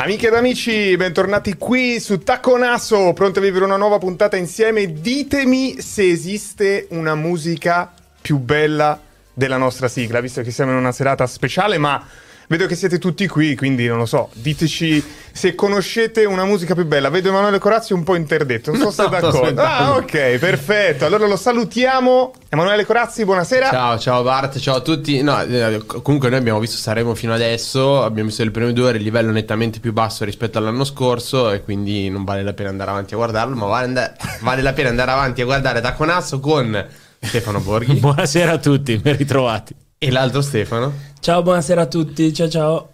Amiche ed amici, bentornati qui su Tacco Naso, pronti a vivere una nuova puntata insieme. Ditemi se esiste una musica più bella della nostra sigla, visto che siamo in una serata speciale, ma Vedo che siete tutti qui, quindi non lo so. Diteci se conoscete una musica più bella. Vedo Emanuele Corazzi un po' interdetto. Non so se no, è d'accordo. Ah, ok, perfetto. Allora lo salutiamo. Emanuele Corazzi, buonasera. Ciao, ciao Bart, ciao a tutti. No, eh, comunque noi abbiamo visto Saremo fino adesso. Abbiamo visto le prime due ore il livello nettamente più basso rispetto all'anno scorso. E quindi non vale la pena andare avanti a guardarlo. Ma vale, and- vale la pena andare avanti a guardare Taconasso con Stefano Borghi. Buonasera a tutti, ben ritrovati. E l'altro Stefano. Ciao, buonasera a tutti. Ciao, ciao.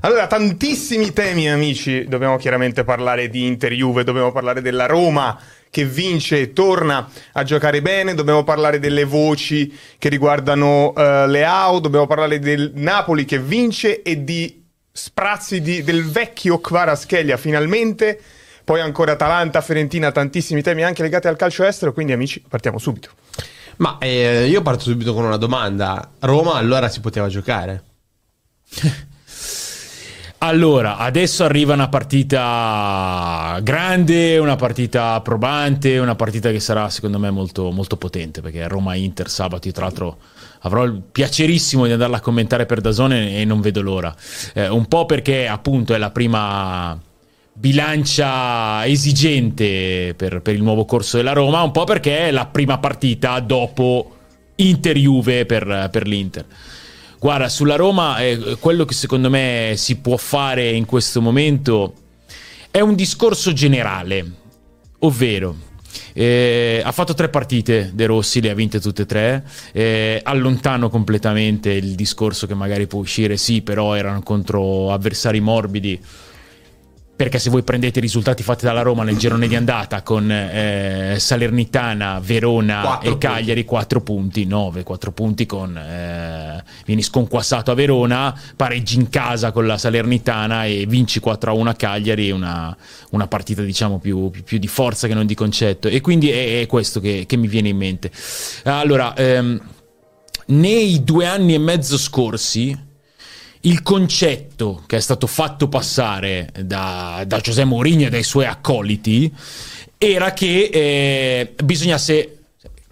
Allora, tantissimi temi, amici. Dobbiamo chiaramente parlare di Inter Juve, dobbiamo parlare della Roma che vince e torna a giocare bene, dobbiamo parlare delle voci che riguardano uh, Leao, dobbiamo parlare del Napoli che vince e di sprazzi di, del vecchio Kvaratskhelia finalmente. Poi ancora Atalanta, Fiorentina, tantissimi temi anche legati al calcio estero, quindi amici, partiamo subito. Ma eh, io parto subito con una domanda. Roma allora si poteva giocare? Allora, adesso arriva una partita grande, una partita probante, una partita che sarà secondo me molto, molto potente, perché Roma-Inter sabato, io tra l'altro avrò il piacerissimo di andarla a commentare per Dazone e non vedo l'ora. Eh, un po' perché appunto è la prima bilancia esigente per, per, il nuovo corso della Roma, un po' perché è la prima partita dopo Inter-Juve per, per l'Inter. Guarda, sulla Roma eh, quello che secondo me si può fare in questo momento è un discorso generale, ovvero eh, ha fatto tre partite De Rossi, le ha vinte tutte e tre. Eh, allontano completamente il discorso che magari può uscire, sì, però erano contro avversari morbidi perché se voi prendete i risultati fatti dalla Roma nel girone di andata con eh, Salernitana, Verona e Cagliari, 4 punti, 9, 4 punti con... Eh, vieni sconquassato a Verona, pareggi in casa con la Salernitana e vinci 4 a 1 a Cagliari, una, una partita diciamo più, più, più, di forza che non di concetto. E quindi è, è questo che, che, mi viene in mente. Allora, ehm, nei due anni e mezzo scorsi il concetto che è stato fatto passare da, da Giuseppe Mourinho e dai suoi accoliti era che eh, bisognasse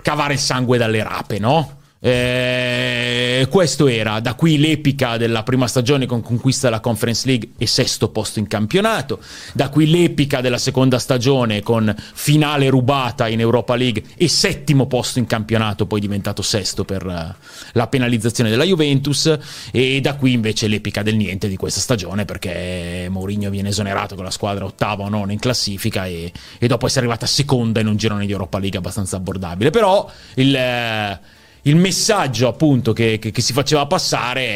cavare il sangue dalle rape, no? Eh, questo era. Da qui l'epica della prima stagione con conquista della Conference League e sesto posto in campionato, da qui l'epica della seconda stagione con finale rubata in Europa League e settimo posto in campionato, poi diventato sesto per uh, la penalizzazione della Juventus. E da qui invece l'epica del niente di questa stagione perché Mourinho viene esonerato con la squadra ottava o nona in classifica e, e dopo essere arrivata seconda in un girone di Europa League abbastanza abbordabile, però il... Uh, il messaggio appunto che, che, che si faceva passare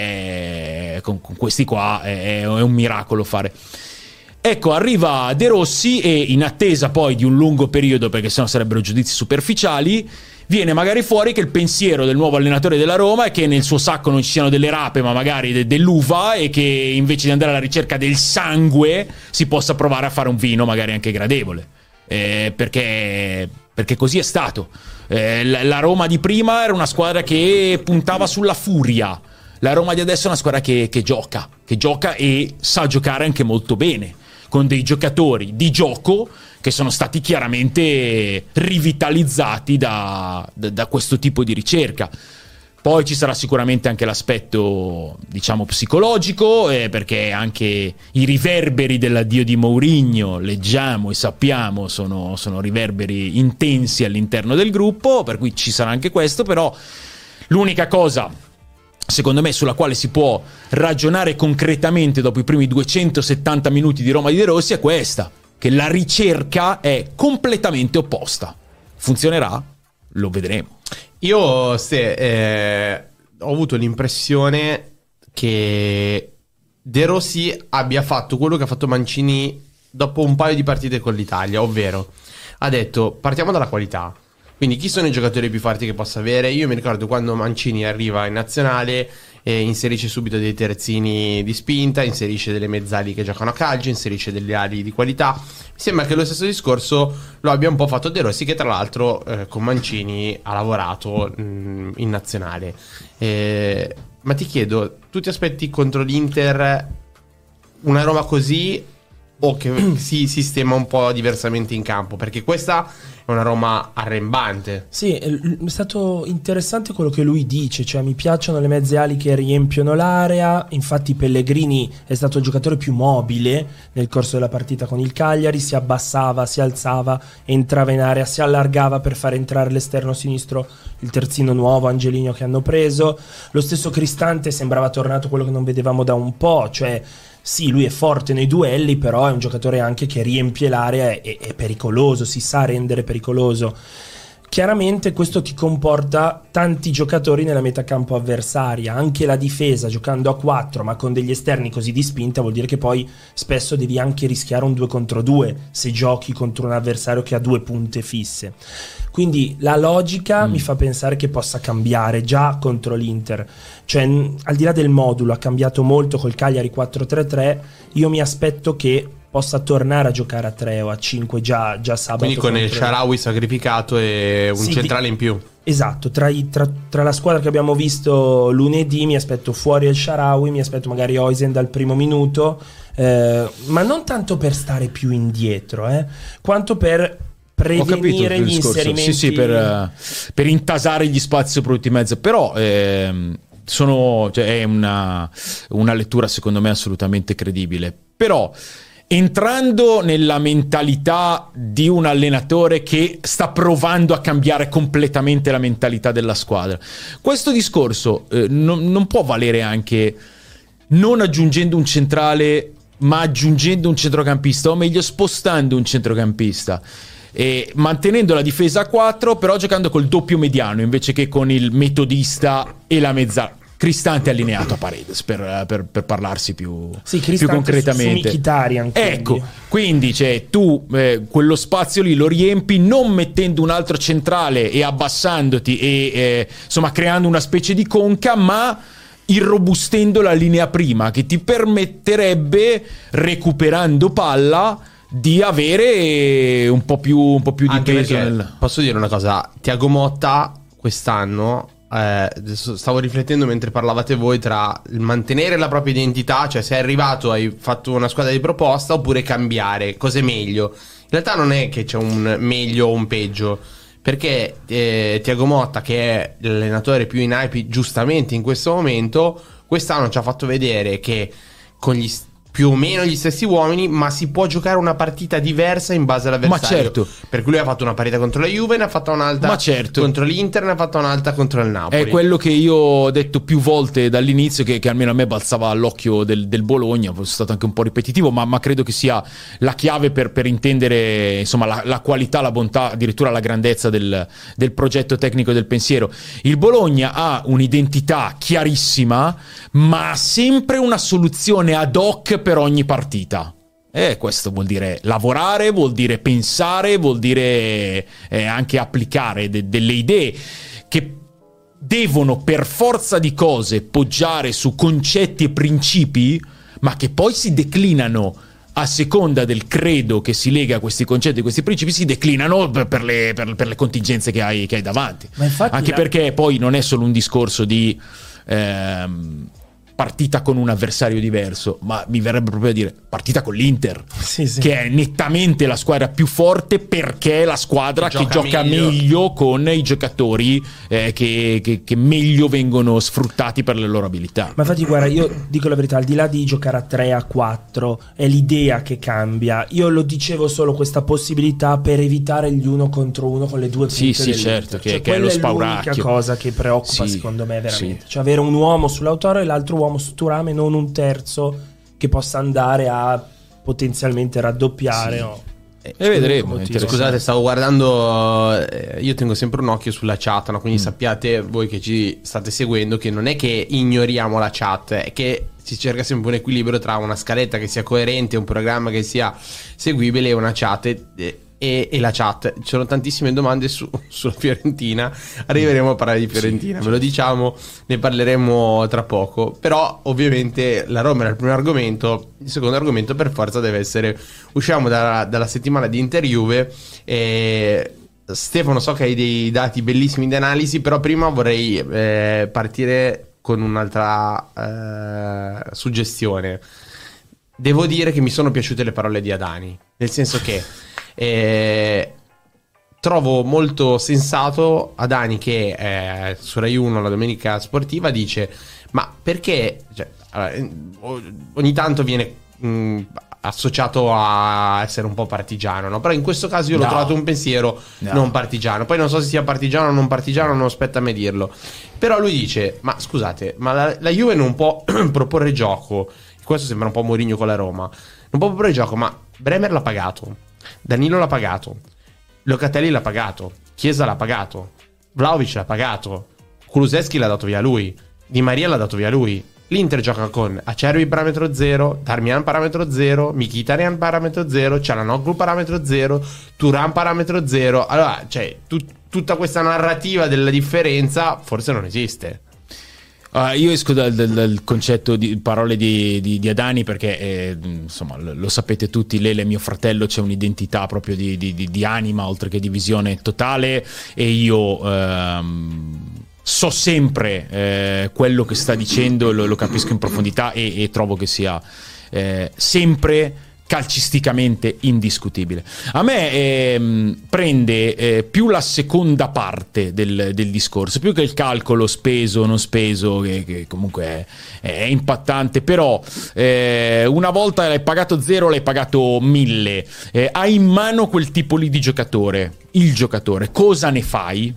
è, con, con, questi qua è, è, un miracolo fare. Ecco, arriva De Rossi e in attesa poi di un lungo periodo, perché sennò sarebbero giudizi superficiali, viene magari fuori che il pensiero del nuovo allenatore della Roma è che nel suo sacco non ci siano delle rape, ma magari de- dell'uva e che invece di andare alla ricerca del sangue si possa provare a fare un vino magari anche gradevole. Eh, perché, perché così è stato. Eh, la Roma di prima era una squadra che puntava sulla furia. La Roma di adesso è una squadra che, che gioca, che gioca e sa giocare anche molto bene, con dei giocatori di gioco che sono stati chiaramente rivitalizzati da, da, da questo tipo di ricerca. Poi ci sarà sicuramente anche l'aspetto, diciamo, psicologico, eh, perché anche i riverberi dell'addio di Mourinho, leggiamo e sappiamo, sono, sono riverberi intensi all'interno del gruppo, per cui ci sarà anche questo, però l'unica cosa secondo me sulla quale si può ragionare concretamente dopo i primi 270 minuti di Roma di De Rossi è questa, che la ricerca è completamente opposta. Funzionerà? Lo vedremo. Io se, eh, ho avuto l'impressione che De Rossi abbia fatto quello che ha fatto Mancini dopo un paio di partite con l'Italia, ovvero ha detto partiamo dalla qualità. Quindi chi sono i giocatori più forti che possa avere? Io mi ricordo quando Mancini arriva in nazionale e inserisce subito dei terzini di spinta, inserisce delle mezzali che giocano a calcio, inserisce delle ali di qualità. Mi sembra che lo stesso discorso lo abbia un po' fatto De Rossi, che tra l'altro eh, con Mancini ha lavorato mh, mm, in nazionale. Eh, ma ti chiedo, tu ti aspetti contro l'Inter una Roma così o che si sistema un po' diversamente in campo, perché questa è una Roma arrembante. Sì, è stato interessante quello che lui dice, cioè mi piacciono le mezze ali che riempiono l'area, infatti Pellegrini è stato il giocatore più mobile nel corso della partita con il Cagliari, si abbassava, si alzava, entrava in area, si allargava per far entrare l'esterno sinistro il terzino nuovo Angelino che hanno preso, lo stesso Cristante sembrava tornato quello che non vedevamo da un po', cioè sì, lui è forte nei duelli, però è un giocatore anche che riempie l'area e è pericoloso, si sa rendere pericoloso. Chiaramente questo ti comporta tanti giocatori nella metacampo avversaria, anche la difesa giocando a 4 ma con degli esterni così di spinta vuol dire che poi spesso devi anche rischiare un 2 contro 2 se giochi contro un avversario che ha due punte fisse. Quindi la logica mi fa pensare che possa cambiare già contro l'Inter. Cioè, al di là del modulo, ha cambiato molto col Cagliari 4-3-3. Io mi aspetto che possa tornare a giocare a 3 o a 5 già, già sabato. Quindi con il Sharawi sacrificato e un Sì, centrale di- in più. Esatto, tra, i- tra- tra la squadra che abbiamo visto lunedì mi aspetto fuori il Sharawi, mi aspetto magari Oisen dal primo minuto, eh, ma non tanto per stare più indietro, eh, quanto per prevenire gli discorso. inserimenti. Sì, sì, per, eh, per intasare gli spazi soprattutto in mezzo. Però ehm, sono, cioè, è una, una lettura secondo me assolutamente credibile. Però entrando nella mentalità di un allenatore che sta provando a cambiare completamente la mentalità della squadra, questo discorso eh, non, non può valere anche non aggiungendo un centrale, ma aggiungendo un centrocampista, o meglio spostando un centrocampista. E mantenendo la difesa a 4, però giocando col doppio mediano invece che con il metodista e la mezza. Cristante allineato a Paredes per, per- per parlarsi più, Sì, più Cristante su- su concretamente. Ecco, quindi cioè, tu eh, quello spazio lì lo riempi non mettendo un altro centrale e abbassandoti e eh, insomma creando una specie di conca, ma irrobustendo la linea prima che ti permetterebbe, recuperando palla, di avere un po' più, un po' più di Anche peso nel... posso dire una cosa, Tiago Motta quest'anno, eh, stavo riflettendo mentre parlavate voi tra il mantenere la propria identità, cioè sei arrivato, hai fatto una squadra di proposta, oppure cambiare, cos'è meglio? In realtà non è che c'è un meglio o un peggio, perché eh, Tiago Motta, che è l'allenatore più in hype giustamente in questo momento, quest'anno ci ha fatto vedere che con gli s- più o meno gli stessi uomini, ma si può giocare una partita diversa in base all'avversario. Ma certo. Per cui lui ha fatto una partita contro la Juve, ne ha fatta un'altra certo. contro l'Inter, ne ha fatta un'altra contro il Napoli. È quello che io ho detto più volte dall'inizio, che, che almeno a me balzava all'occhio del, del Bologna, sono stato anche un po' ripetitivo, ma, ma credo che sia la chiave per, per intendere insomma, la, la qualità, la bontà, addirittura la grandezza del, del progetto tecnico e del pensiero. Il Bologna ha un'identità chiarissima, ma ha sempre una soluzione ad hoc per ogni partita. E questo vuol dire lavorare, vuol dire pensare, vuol dire eh, anche applicare de- delle idee che devono per forza di cose poggiare su concetti e principi, ma che poi si declinano a seconda del credo che si lega a questi concetti e questi principi, si declinano per, le, per- per le contingenze che hai, che hai davanti. Anche la- perché poi non è solo un discorso di ehm, partita con un avversario diverso, ma mi verrebbe proprio a dire partita con l'Inter, Sì, sì. che è nettamente la squadra più forte perché è la squadra Che che gioca gioca, meglio. meglio. con i giocatori eh, che, che- che meglio vengono sfruttati per le loro abilità. Ma infatti, guarda, io dico la verità: al di là di giocare a 3 a 4, è l'idea che cambia. Io lo dicevo solo questa possibilità per evitare gli uno contro uno con le due punte Sì, sì, certo, che- Cioè, che è lo spauracchio. l'unica cosa che preoccupa, Sì, secondo me, veramente. Cioè, avere un uomo sull'autore e l'altro uomo su Turame, non un terzo che possa andare a potenzialmente raddoppiare. o- E vedremo. motivo. interessante. Scusate, stavo guardando. eh, io tengo sempre un occhio sulla chat, no? Mm. quindi sappiate voi che ci state seguendo che non è che ignoriamo la chat, è che si cerca sempre un equilibrio tra una scaletta che sia coerente, un programma che sia seguibile e una chat. E, e- e la chat. Ci sono tantissime domande su- sulla Fiorentina. Arriveremo a parlare di Fiorentina, ve lo diciamo, ne parleremo tra poco. Però, ovviamente, la Roma era il primo argomento. Il secondo argomento, per forza, deve essere. Usciamo dalla, dalla settimana di Inter Juve. E Stefano, so che hai dei dati bellissimi di analisi, però prima vorrei eh, partire con un'altra eh, suggestione. devo dire che mi sono piaciute le parole di Adani, nel senso che eh, trovo molto sensato Adani che eh, su Rai 1 la domenica sportiva dice ma perché cioè, ogni tanto viene mh, associato a essere un po' partigiano, no? però in questo caso io l'ho No. trovato un pensiero No. non partigiano. Poi non so se sia partigiano o non partigiano, non aspetta a me dirlo. Però lui dice: Ma scusate, ma la, la Juve non può proporre gioco. Questo sembra un po' Mourinho con la Roma. Non può proporre gioco, ma Bremer l'ha pagato, Danilo l'ha pagato, Locatelli l'ha pagato, Chiesa l'ha pagato, Vlaovic l'ha pagato, Kuluseschi l'ha dato via lui, Di Maria l'ha dato via lui. L'Inter gioca con Acerbi parametro 0, Darmian parametro 0, Mkhitaryan parametro 0, Cialanoglu parametro 0, Turan parametro 0. Allora, cioè, tut- tutta questa narrativa della differenza forse non esiste. Ah, io esco dal, dal- dal concetto di parole di, di- di Adani perché eh, insomma lo, lo sapete tutti, Lele è mio fratello, c'è un'identità proprio di- di anima oltre che di visione totale e io ehm, so sempre eh, quello che sta dicendo, lo, lo capisco in profondità e, e trovo che sia eh, sempre calcisticamente indiscutibile. A me ehm, prende eh, più la seconda parte del, del discorso, più che il calcolo speso non speso, che, che comunque è, è impattante, però eh, una volta l'hai pagato zero, l'hai pagato mille, eh, hai in mano quel tipo lì di giocatore, il giocatore, cosa ne fai?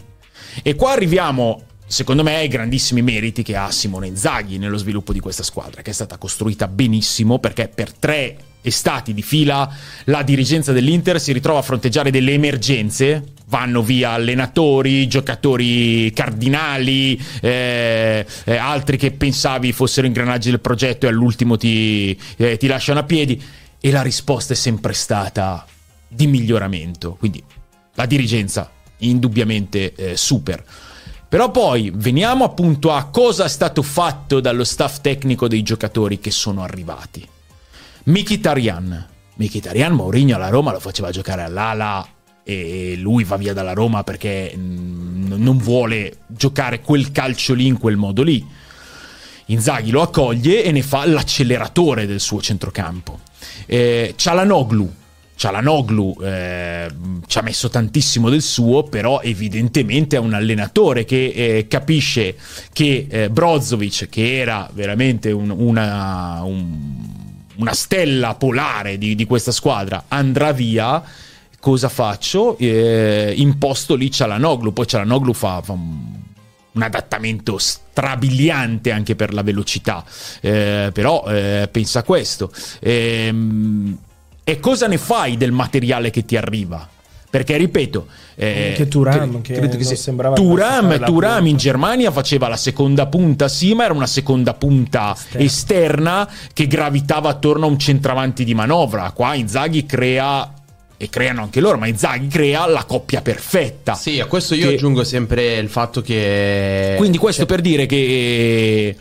E qua arriviamo, secondo me, ai grandissimi meriti che ha Simone Inzaghi nello sviluppo di questa squadra, che è stata costruita benissimo perché per tre estati di fila la dirigenza dell'Inter si ritrova a fronteggiare delle emergenze. Vanno via allenatori, giocatori cardinali, eh, eh, altri che pensavi fossero ingranaggi del progetto e all'ultimo ti, eh, ti lasciano a piedi. E la risposta è sempre stata di miglioramento. Quindi la dirigenza indubbiamente eh, super. Però poi veniamo appunto a cosa è stato fatto dallo staff tecnico dei giocatori che sono arrivati. Mkhitaryan. Mkhitaryan Mourinho alla Roma lo faceva giocare all'ala e lui va via dalla Roma perché mm, non vuole giocare quel calcio lì in quel modo lì. Inzaghi lo accoglie e ne fa l'acceleratore del suo centrocampo. Eh, Cialanoglu. Cialanoglu eh, ci ha messo tantissimo del suo, però evidentemente è un allenatore che eh, capisce che eh, Brozovic, che era veramente un- una, un- una stella polare di, di questa squadra, andrà via. Cosa faccio? Eh, imposto lì Cialanoglu, poi Cialanoglu fa, fa un adattamento strabiliante anche per la velocità. Eh, però eh, pensa a questo. Ehm, e cosa ne fai del materiale che ti arriva? Perché ripeto, eh, Anche Thuram, cre- che credo non sia- sembrava Thuram punta. in Germania faceva la seconda punta, sì, ma era una seconda punta Esterna. esterna che gravitava attorno a un centravanti di manovra. Qua Inzaghi crea e creano anche loro, ma Inzaghi crea la coppia perfetta. Sì, a questo io Che- aggiungo sempre il fatto che. Quindi questo cioè, per dire che eh,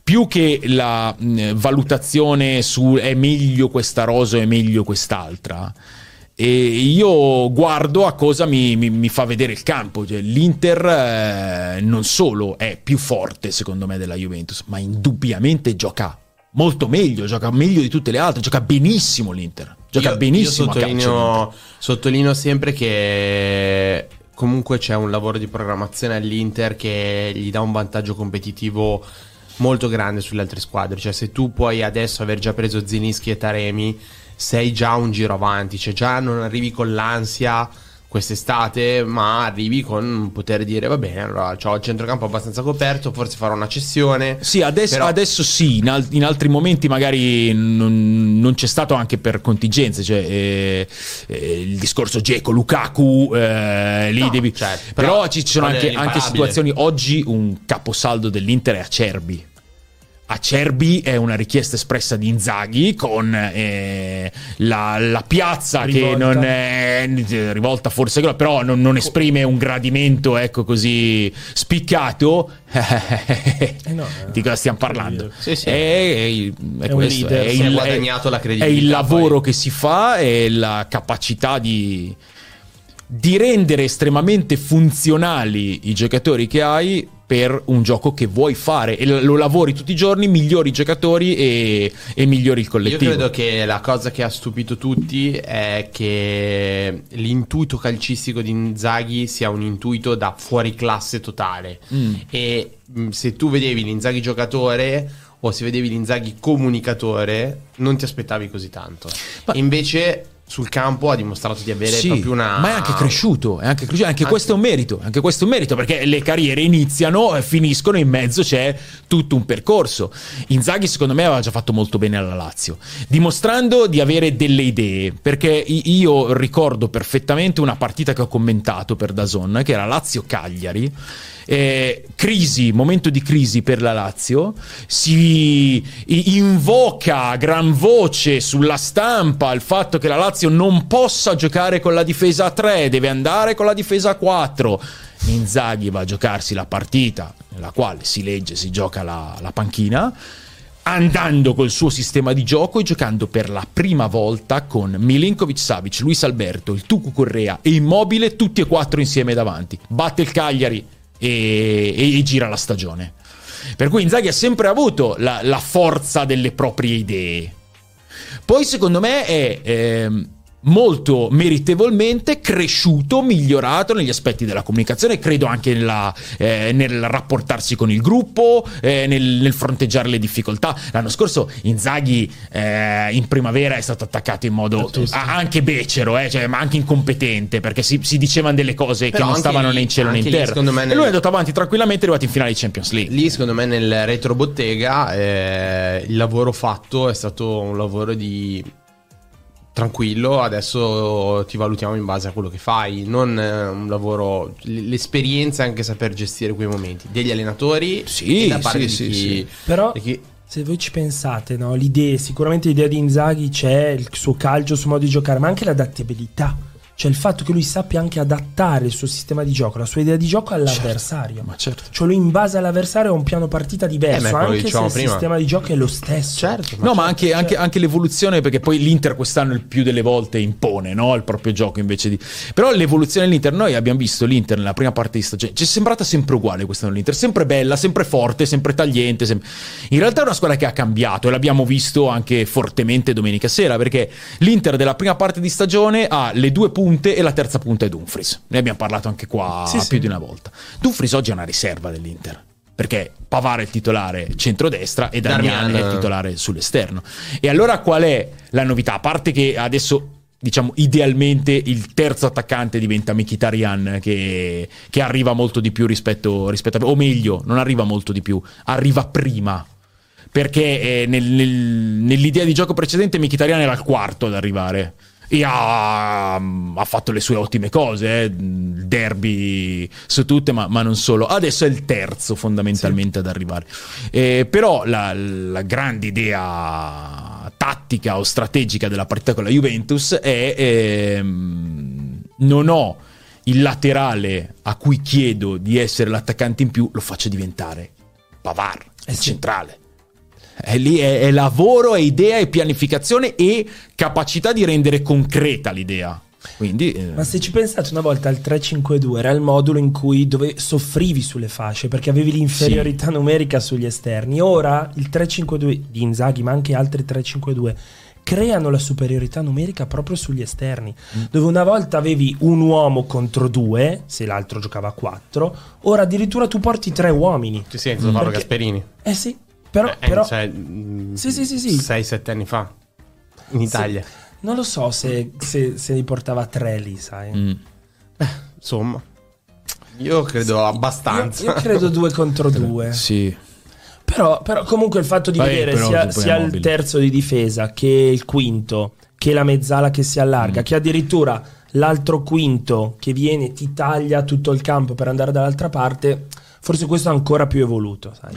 più che la mh, valutazione su è meglio questa rosa o è meglio quest'altra, e io guardo a cosa mi, mi- mi fa vedere il campo. Cioè, L'Inter eh, non solo è più forte secondo me della Juventus, ma indubbiamente gioca molto meglio, gioca meglio di tutte le altre, gioca benissimo l'Inter. Gioca io- benissimo Io sottolineo, sottolineo sempre che comunque c'è un lavoro di programmazione all'Inter che gli dà un vantaggio competitivo molto grande sulle altre squadre. Cioè, se tu puoi adesso aver già preso Zinischi e Taremi, sei già un giro avanti. Cioè, già non arrivi con l'ansia quest'estate, ma arrivi con poter dire va bene, allora ho il centrocampo abbastanza coperto, forse farò una cessione. Sì, adesso, Però- adesso sì, in, al- in altri momenti magari non, non c'è stato anche per contingenze, cioè eh, eh, il discorso Geco, Lukaku, eh, lì No, devi... certo, però, però ci sono anche, anche situazioni, oggi un caposaldo dell'Inter è Acerbi. Acerbi è una richiesta espressa di Inzaghi con eh, la, la piazza che Rivolta. non è rivolta forse, però non, non esprime un gradimento ecco così spiccato. no, di cosa stiamo parlando? Sì, sì. È, è il- è È questo, è Si è il- guadagnato la è credibilità, il lavoro poi. che si fa e la capacità di, di rendere estremamente funzionali i giocatori che hai per un gioco che vuoi fare e lo lavori tutti i giorni, migliori i giocatori e, e migliori il Io collettivo. credo che la cosa che ha stupito tutti è che l'intuito calcistico di Inzaghi sia un intuito da fuori classe totale. Mm. E mh, se tu vedevi l'Inzaghi giocatore o se vedevi l'Inzaghi comunicatore, non ti aspettavi così tanto. Ma- Invece sul campo ha dimostrato di avere Sì, proprio una... ma è anche cresciuto, è anche, cresciuto, anche Anche- questo è un merito, anche questo è un merito perché le carriere iniziano e finiscono in mezzo c'è tutto un percorso. Inzaghi secondo me aveva già fatto molto bene alla Lazio, dimostrando di avere delle idee, perché io ricordo perfettamente una partita che ho commentato per Dazon, che era Lazio-Cagliari. eh, crisi, momento di crisi per la Lazio, si invoca a gran voce sulla stampa il fatto che la Lazio non possa giocare con la difesa a 3, deve andare con la difesa a 4. Inzaghi va a giocarsi la partita nella quale si legge, si gioca la, la panchina, andando col suo sistema di gioco e giocando per la prima volta con Milinkovic Savic, Luis Alberto, il Tucu Correa e Immobile, tutti e quattro insieme davanti. Batte il Cagliari e, e- e gira la stagione. Per cui Inzaghi ha sempre avuto la, la forza delle proprie idee. Poi secondo me è ehm, molto meritevolmente cresciuto, migliorato negli aspetti della comunicazione, credo anche nella, eh, nel rapportarsi con il gruppo, eh, nel, nel fronteggiare le difficoltà. L'anno scorso Inzaghi eh, in primavera è stato attaccato in modo a- anche becero, eh, cioè, ma anche incompetente, perché si, si dicevano delle cose Però che non stavano lì- né in cielo né in lì, terra. secondo me, E nel- lui è andato avanti tranquillamente, è arrivato in finale di Champions League. Lì, secondo me, nel retrobottega eh, il lavoro fatto è stato un lavoro di tranquillo. Adesso ti valutiamo in base a quello che fai, non eh, un lavoro. L'esperienza e anche saper gestire quei momenti degli allenatori Sì, e da parte sì, di sì, chi. sì. Però di chi- se voi ci pensate, no, l'idea, sicuramente l'idea di Inzaghi c'è, il suo calcio, il suo modo di giocare, ma anche l'adattabilità. Cioè il fatto che lui sappia anche adattare il suo sistema di gioco, la sua idea di gioco all'avversario. Ma certo. Cioè lui in base all'avversario ha un piano partita Eh, ma diverso, che anche se dicevamo il prima. sistema di gioco è lo stesso. Certo, No, ma certo. anche, anche- anche l'evoluzione, perché poi l'Inter quest'anno il più delle volte impone no? il proprio gioco invece di. Però l'evoluzione dell'Inter, noi abbiamo visto l'Inter nella prima parte di stagione, ci è sembrata sempre uguale quest'anno l'Inter, sempre bella, sempre forte, sempre tagliente. sem- In realtà è una squadra che ha cambiato e l'abbiamo visto anche fortemente domenica sera, perché l'Inter della prima parte di stagione ha le due punte e la terza punta è Dumfries. Ne abbiamo parlato anche qua Sì, più sì. di una volta. Dumfries oggi è una riserva dell'Inter. Perché Pavare è il titolare centrodestra e Darmian, Darmian, è il titolare sull'esterno. E allora qual è la novità? A parte che adesso, diciamo, idealmente il terzo attaccante diventa Mkhitaryan che, che arriva molto di più rispetto, rispetto a... O meglio, non arriva molto di più, arriva prima. Perché eh, nel- nel- nell'idea di gioco precedente Mkhitaryan era il quarto ad arrivare. E ha, ha fatto le sue ottime cose, eh, derby su tutte, ma, ma non solo. Adesso è il terzo fondamentalmente ad arrivare. Eh, però la, la grande idea tattica o strategica della partita con la Juventus è ehm, non ho il laterale a cui chiedo di essere l'attaccante in più, lo faccio diventare Pavar, Eh il sì. centrale. È lì è, è lavoro, è idea, è pianificazione e capacità di rendere concreta l'idea. Quindi eh, Ma se ci pensate una volta al 3-5-2 era il modulo in cui dove soffrivi sulle fasce perché avevi l'inferiorità numerica sugli esterni. Ora il 3-5-2 di Inzaghi, ma anche altri 3-5-2 creano la superiorità numerica proprio sugli esterni. Mm. Dove una volta avevi un uomo contro due, se l'altro giocava a 4, ora addirittura tu porti tre uomini. Ti Paolo Perché- Gasperini. Eh sì, però, Eh, però cioè, mh, Sì, sì, sì, sì. 6-7 anni fa. In Italia. non lo so se, se, se li portava tre lì, sai. mm. Insomma. Io credo abbastanza. Io, io credo due contro due. sì. Però, però comunque il fatto di Vabbè, vedere sia, sia il terzo di difesa che il quinto, che la mezzala che si Mm. allarga, che addirittura l'altro quinto che viene ti taglia tutto il campo per andare dall'altra parte, forse questo è ancora più evoluto, sai.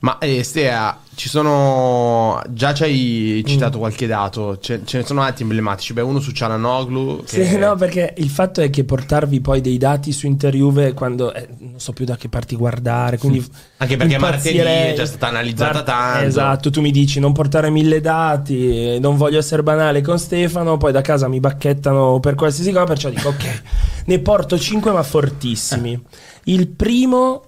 Ma eh, Stea, ci sono. Già ci hai Mm. citato qualche dato. Ce, ce ne sono altri emblematici. Beh, uno su Cialanoglu. Che... Sì, no, perché il fatto è che portarvi poi dei dati su Inter Juve quando eh, non so più da che parti guardare, quindi Anche perché. Martelli è già stata analizzata tanto. Esatto, tu mi dici non portare mille dati, eh, non voglio essere banale con Stefano, poi da casa mi bacchettano per qualsiasi cosa, perciò dico ok, ne porto 5 ma fortissimi. Il primo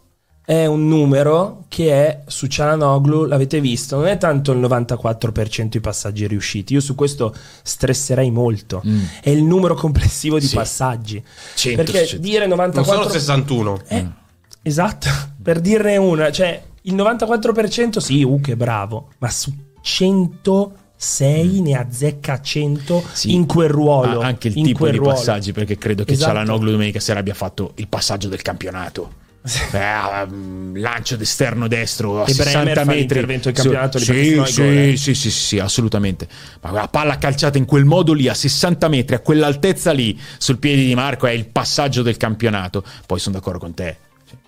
è un numero che è su Cialanoglu, l'avete visto, non è tanto il 94% i passaggi riusciti. Io su questo stresserei molto. È il numero complessivo di Sì. passaggi. 100 Perché su 100. dire Non 94 sono 61. Eh, Esatto, per dirne una, cioè il 94% sì, uh che bravo, ma su 106 ne azzecca 100 Sì. in quel ruolo. Anche il in tipo quel di ruolo. passaggi, perché credo che Esatto. Cialanoglu domenica sera abbia fatto il passaggio del campionato. Eh, mm, lancio d'esterno destro a E Bremer 60 fa metri. l'intervento del campionato sì, è sì, eh. sì, sì, sì, assolutamente. Ma quella palla calciata in quel modo lì a 60 metri a quell'altezza lì sul piede di Marco è il passaggio del campionato. Poi sono d'accordo con te.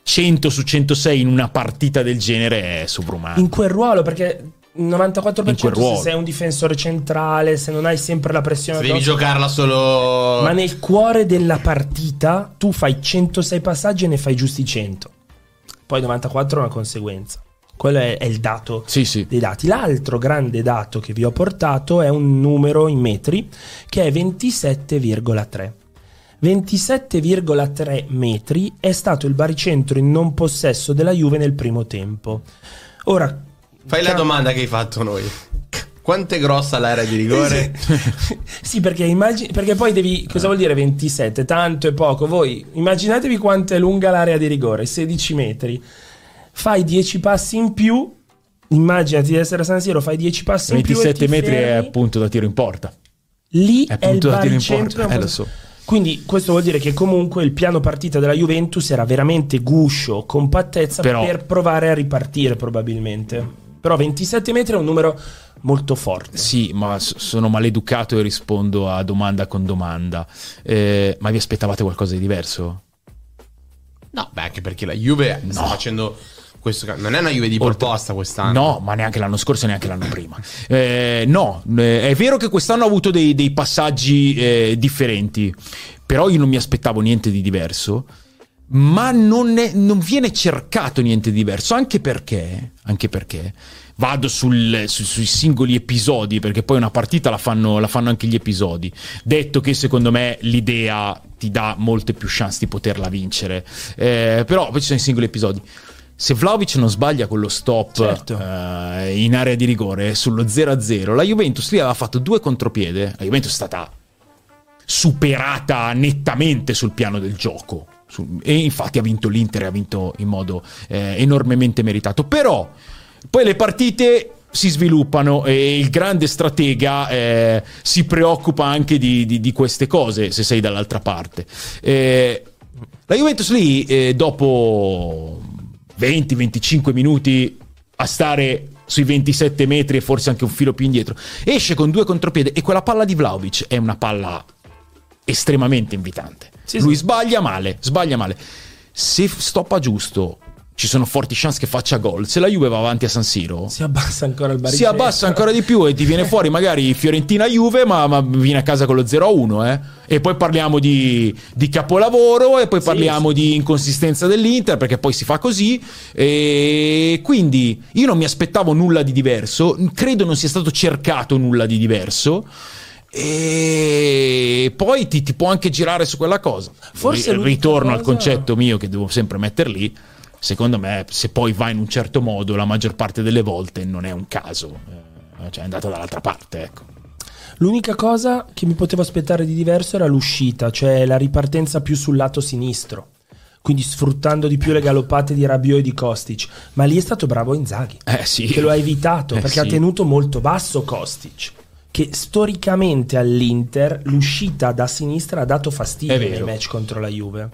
100 su 106 in una partita del genere è sovrumano. In quel ruolo, perché 94% In quel se sei un difensore centrale, se non hai sempre la pressione Se devi addosso. giocarla solo. Ma nel cuore della partita tu fai 106 passaggi e ne fai giusti 100. Poi 94 è una conseguenza. Quello è, è il dato sì sì dei dati. L'altro grande dato che vi ho portato è un numero in metri che è 27,3. 27,3 metri è stato il baricentro in non possesso della Juve nel primo tempo. Ora, Fai la domanda che hai fatto noi. Quanto è grossa l'area di rigore? sì, perché, immagini, perché poi devi. Cosa vuol dire 27? Tanto e poco. Voi immaginatevi quanto è lunga l'area di rigore: 16 metri. Fai 10 passi in più. Immaginati di essere a San Siro, fai 10 passi in più. e 27 ti metri è fermi. punto da tiro in porta Lì È è, il punto da tiro in porta, eh, lo so. Quindi questo vuol dire che comunque il piano partita della Juventus era veramente guscio, compattezza Però- per provare a ripartire probabilmente. Però 27 metri è un numero molto forte. Sì, ma sono maleducato e rispondo a domanda con domanda. Eh, ma vi aspettavate qualcosa di diverso? No, beh, anche perché la Juve sta facendo questo. Non è una Juve di proposta quest'anno. No, ma neanche l'anno scorso e neanche l'anno prima. Eh, no, eh, è vero che quest'anno ha avuto dei, dei passaggi eh, differenti, però io non mi aspettavo niente di diverso. Ma non, è- non viene cercato niente di diverso, anche perché, anche perché vado sul- su- sui singoli episodi, perché poi una partita la fanno, la fanno anche gli episodi. Detto che secondo me l'idea ti dà molte più chance di poterla vincere, Eh, però poi ci sono i singoli episodi. Se Vlaovic non sbaglia quello stop Certo. eh, in area di rigore sullo 0-0, la Juventus lì aveva fatto due contropiede. La Juventus è stata superata nettamente sul piano del gioco. E infatti ha vinto l'Inter ha vinto in modo eh, enormemente meritato. Però poi le partite si sviluppano e il grande stratega eh, si preoccupa anche di, di- di queste cose se sei dall'altra parte. Eh, la Juventus lì, eh, dopo 20-25 minuti a stare sui 27 metri e forse anche un filo più indietro, esce con due contropiede e quella palla di Vlaovic è una palla estremamente invitante. Sì, Lui sì. sbaglia male, sbaglia male. Se stoppa giusto, ci sono forti chance che faccia gol. Se la Juve va avanti a San Siro, Si abbassa ancora il si baricentro. abbassa ancora di più e ti viene fuori magari Fiorentina-Juve, ma, ma viene a casa con lo 0-1. Eh? E poi parliamo di, di capolavoro e poi parliamo di inconsistenza dell'Inter, perché poi si fa così. E quindi io non mi aspettavo nulla di diverso, credo non sia stato cercato nulla di diverso. E poi ti, ti può anche girare su quella cosa. Forse l'unica ritorno al cosa- concetto mio che devo sempre mettere lì. Secondo me, se poi va in un certo modo, la maggior parte delle volte non è un caso, eh, cioè è andata dall'altra parte. Ecco. L'unica cosa che mi potevo aspettare di diverso era l'uscita, cioè la ripartenza più sul lato sinistro. Quindi sfruttando di più le galoppate di Rabiot e di Kostic. Ma lì è stato bravo Inzaghi. Eh sì. Che lo ha evitato Eh, perché ha sì. tenuto molto basso Kostic. Che storicamente all'Inter l'uscita da sinistra ha dato fastidio nei match contro la Juve.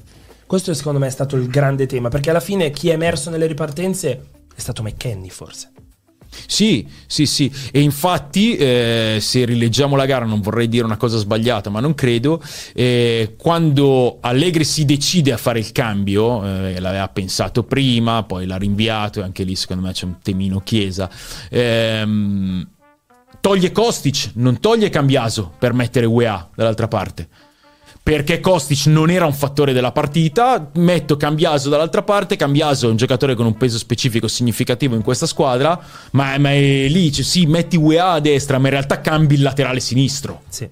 Questo secondo me è stato il grande tema. Perché alla fine chi è emerso nelle ripartenze è stato McKenny forse. Sì, sì, sì. E infatti, eh, se rileggiamo la gara, non vorrei dire una cosa sbagliata, ma non credo. eh, quando Allegri si decide a fare il cambio, eh, l'aveva pensato prima, poi l'ha rinviato, e anche lì secondo me c'è un temino chiesa. ehm, toglie Kostic, non toglie Cambiaso per mettere UEA dall'altra parte. Perché Kostic non era un fattore della partita, metto Cambiaso dall'altra parte. Cambiaso è un giocatore con un peso specifico significativo in questa squadra, ma, ma è lì, cioè, sì, metti UEA a destra, ma in realtà cambi il laterale sinistro. Sì.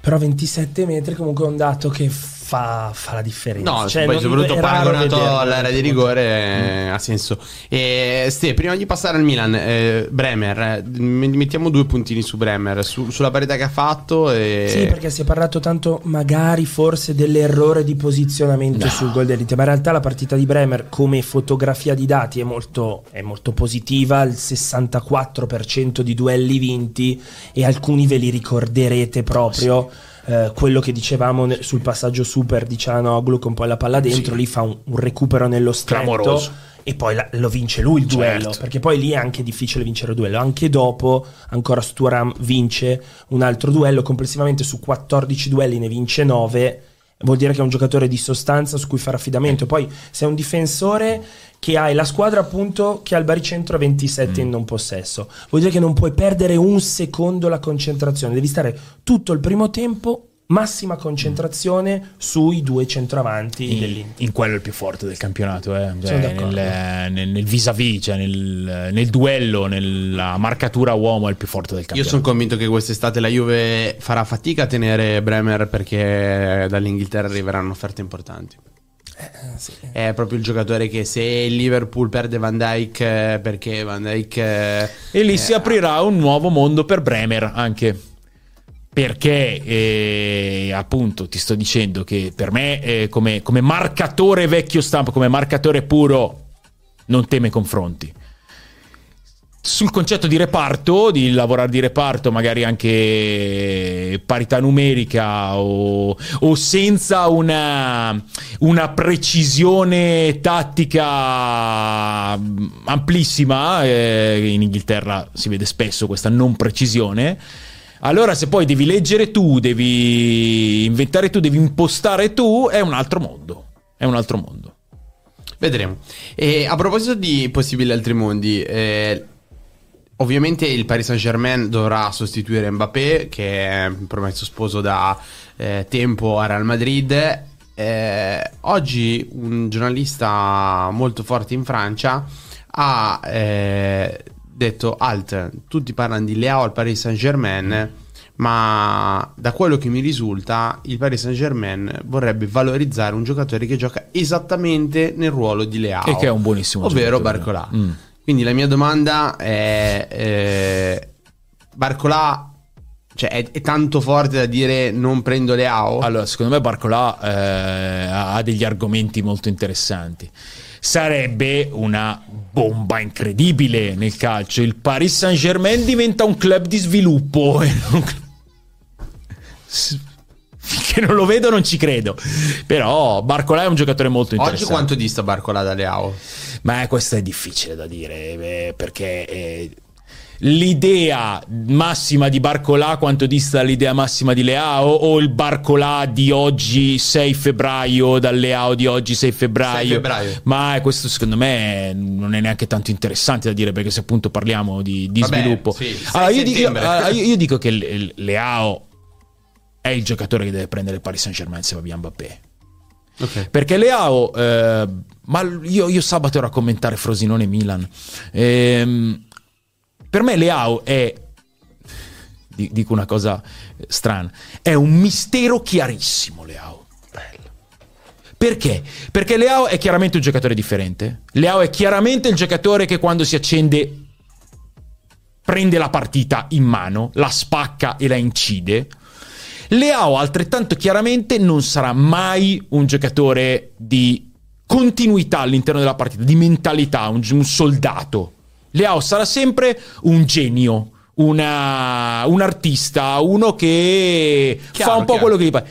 Però 27 metri comunque è un dato che fa, fa la differenza. No, Cioè, poi non- soprattutto paragonato all'area di rigore eh, ha senso. E Ste, prima di passare al Milan, eh, Bremer, eh, mettiamo due puntini su Bremer, su- sulla parità che ha fatto. E... Sì, perché si è parlato tanto, magari forse dell'errore di posizionamento sul gol dell'Inter, ma in realtà la partita di Bremer come fotografia di dati è molto, è molto positiva, il 64% di duelli vinti e alcuni ve li ricorderete proprio. Eh, quello che dicevamo ne- sul passaggio super di Cianoglu con poi la palla dentro, lì fa un, un recupero nello stretto Clamoroso. e poi la- lo vince lui il duello Certo. perché poi lì è anche difficile vincere il duello anche dopo ancora Sturam vince un altro duello complessivamente su 14 duelli ne vince 9 vuol dire che è un giocatore di sostanza su cui fare affidamento. Poi sei un difensore che hai la squadra appunto che ha il baricentro a 27 in non possesso. Vuol dire che non puoi perdere un secondo la concentrazione devi stare tutto il primo tempo massima concentrazione sui due centravanti in, dell'Inter in quello è il più forte del campionato, eh. Cioè, nel, nel, nel vis-à-vis, cioè nel, nel duello, nella marcatura uomo è il più forte del Io campionato. sono convinto che quest'estate la Juve farà fatica a tenere Bremer perché dall'Inghilterra arriveranno offerte importanti. È proprio il giocatore che se il Liverpool perde Van Dyke eh, perché Van Dyke eh, E lì si aprirà un nuovo mondo per Bremer anche. Perché eh, appunto ti sto dicendo che per me eh, come, come marcatore vecchio stampo, come marcatore puro, non teme confronti. Sul concetto di reparto, di lavorare di reparto, magari anche parità numerica o, o senza una, una precisione tattica mm, amplissima, eh, in Inghilterra si vede spesso questa non precisione. Allora, se poi devi leggere tu, devi inventare tu, devi impostare tu, è un altro mondo. È un altro mondo. Vedremo. E a proposito di possibili altri mondi, eh, ovviamente il Paris Saint Germain dovrà sostituire Mbappé, che è promesso sposo da eh, tempo a Real Madrid. Eh, oggi un giornalista molto forte in Francia ha eh, detto alt, tutti parlano di Leao al Paris Saint Germain. Ma da quello che mi risulta, il Paris Saint Germain vorrebbe valorizzare un giocatore che gioca esattamente nel ruolo di Leao, E che è un buonissimo ovvero giocatore. Barcolà. Mm. Quindi la mia domanda è: eh, Barcolà cioè, è, è tanto forte da dire non prendo Leao? Allora, secondo me Barcolà eh, ha degli argomenti molto interessanti. Sarebbe una bomba incredibile nel calcio. Il Paris Saint-Germain diventa un club di sviluppo. Finché non lo vedo non ci credo. Però Barcolà è un giocatore molto Oggi interessante. quanto dista Barcolà da Leao? Ma questo è difficile da dire eh, perché eh, l'idea massima di Barcolà quanto dista l'idea massima di Leao o il Barcolà di oggi 6 febbraio dal Leao di oggi 6 febbraio. 6 febbraio. Ma eh, questo secondo me non è neanche tanto interessante da dire perché se appunto parliamo di, di Vabbè, sviluppo. sì, 6 Allora, io, di- io- settembre. allora, io- io dico che Leao è il giocatore che deve prendere il Paris Saint Germain se va via Mbappé. Ok. Perché Leao, eh, ma io, io sabato ero a commentare Frosinone Milan. Ehm, per me Leao è, di- dico una cosa eh, strana, è un mistero chiarissimo Leao. Perché? Perché Leao è chiaramente un giocatore differente. Leao è chiaramente il giocatore che quando si accende prende la partita in mano, la spacca e la incide. Leao altrettanto chiaramente non sarà mai un giocatore di continuità all'interno della partita, di mentalità, un, un soldato. Leao sarà sempre un genio, una- un artista, uno che Chiaro, fa un po' chiaro. quello che gli pare.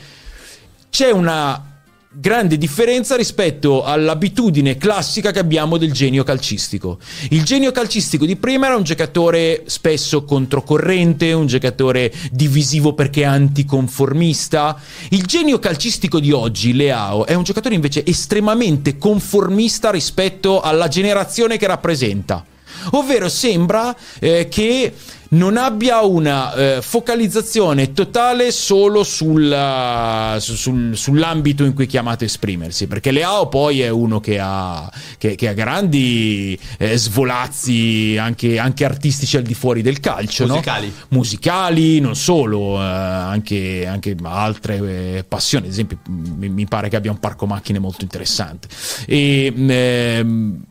C'è una grande differenza rispetto all'abitudine classica che abbiamo del genio calcistico. Il genio calcistico di prima era un giocatore spesso controcorrente, un giocatore divisivo perché anticonformista. Il genio calcistico di oggi, Leao, è un giocatore invece estremamente conformista rispetto alla generazione che rappresenta. Ovvero sembra eh, che non abbia una eh, focalizzazione totale solo sulla- su- sul- sull'ambito in cui è chiamato a esprimersi. Perché Leao poi è uno che ha, che, che ha grandi eh, svolazzi anche, anche artistici al di fuori del calcio. no? Musicali. musicali, non solo, eh, anche, anche altre eh, passioni. Ad esempio, mi, mi pare che abbia un parco macchine molto interessante. E, ehm,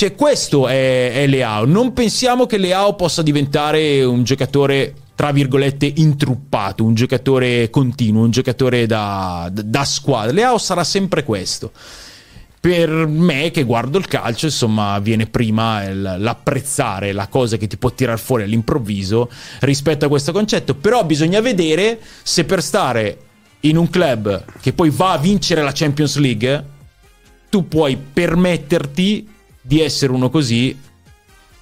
cioè, questo è, è Leao. Non pensiamo che Leao possa diventare un giocatore. Tra virgolette, intruppato, un giocatore continuo, un giocatore da, da squadra. Leao sarà sempre questo per me che guardo il calcio, insomma, viene prima il- l'apprezzare la cosa che ti può tirar fuori all'improvviso rispetto a questo concetto. Però bisogna vedere se per stare in un club che poi va a vincere la Champions League, tu puoi permetterti di essere uno così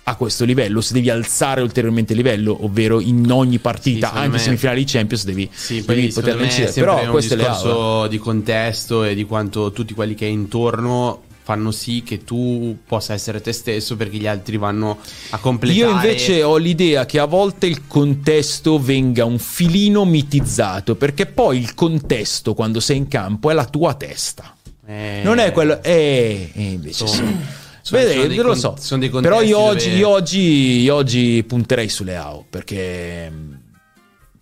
a questo livello, se devi alzare ulteriormente il livello, ovvero in ogni partita, secondo anche me- semifinali di Champions, devi, Sì, devi poter è vincere. Però un questo è eh. discorso di contesto e di quanto tutti quelli che hai intorno fanno sì che tu possa essere te stesso perché gli altri vanno a completare. Io invece ho l'idea che a volte il contesto venga un filino mitizzato, perché poi il contesto quando sei in campo è la tua testa. Eh, Non è quello... Eh, eh, invece Sono- sì. Sono- Vedi, sono lo con- so. sono dei Però io oggi, dove- io oggi- io oggi punterei sulle AO, perché...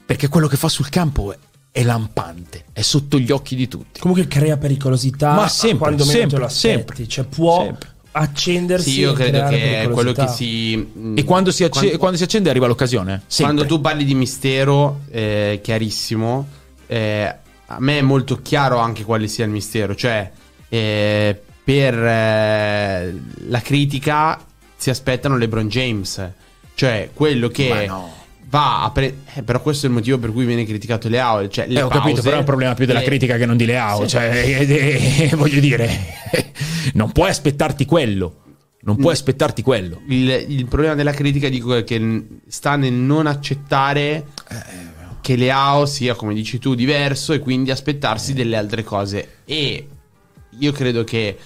Perché quello che fa sul campo è, è lampante, è sotto gli occhi di tutti. Comunque crea pericolosità Ma sempre, quando meno sempre, te lo aspetti. sempre, cioè può sempre. accendersi Sì, io credo che è quello che si. E quando si, acce- quando- quando si accende arriva l'occasione. Sempre. Quando tu parli di mistero, eh, chiarissimo, eh, a me è molto chiaro anche quale sia il mistero. Cioè, eh, per eh, la critica si aspettano LeBron James. Cioè, quello che no. va a pre- eh, però questo è il motivo per cui viene criticato Leao. Cioè, le Eh, ho capito, però è un problema più della le- critica che non di Leao. Sì. Cioè, eh, eh, voglio dire, non puoi aspettarti quello. Non puoi Mm. aspettarti quello. Il, il problema della critica dico è che sta nel non accettare che Leao sia, come dici tu, diverso e quindi aspettarsi delle altre cose. E io credo che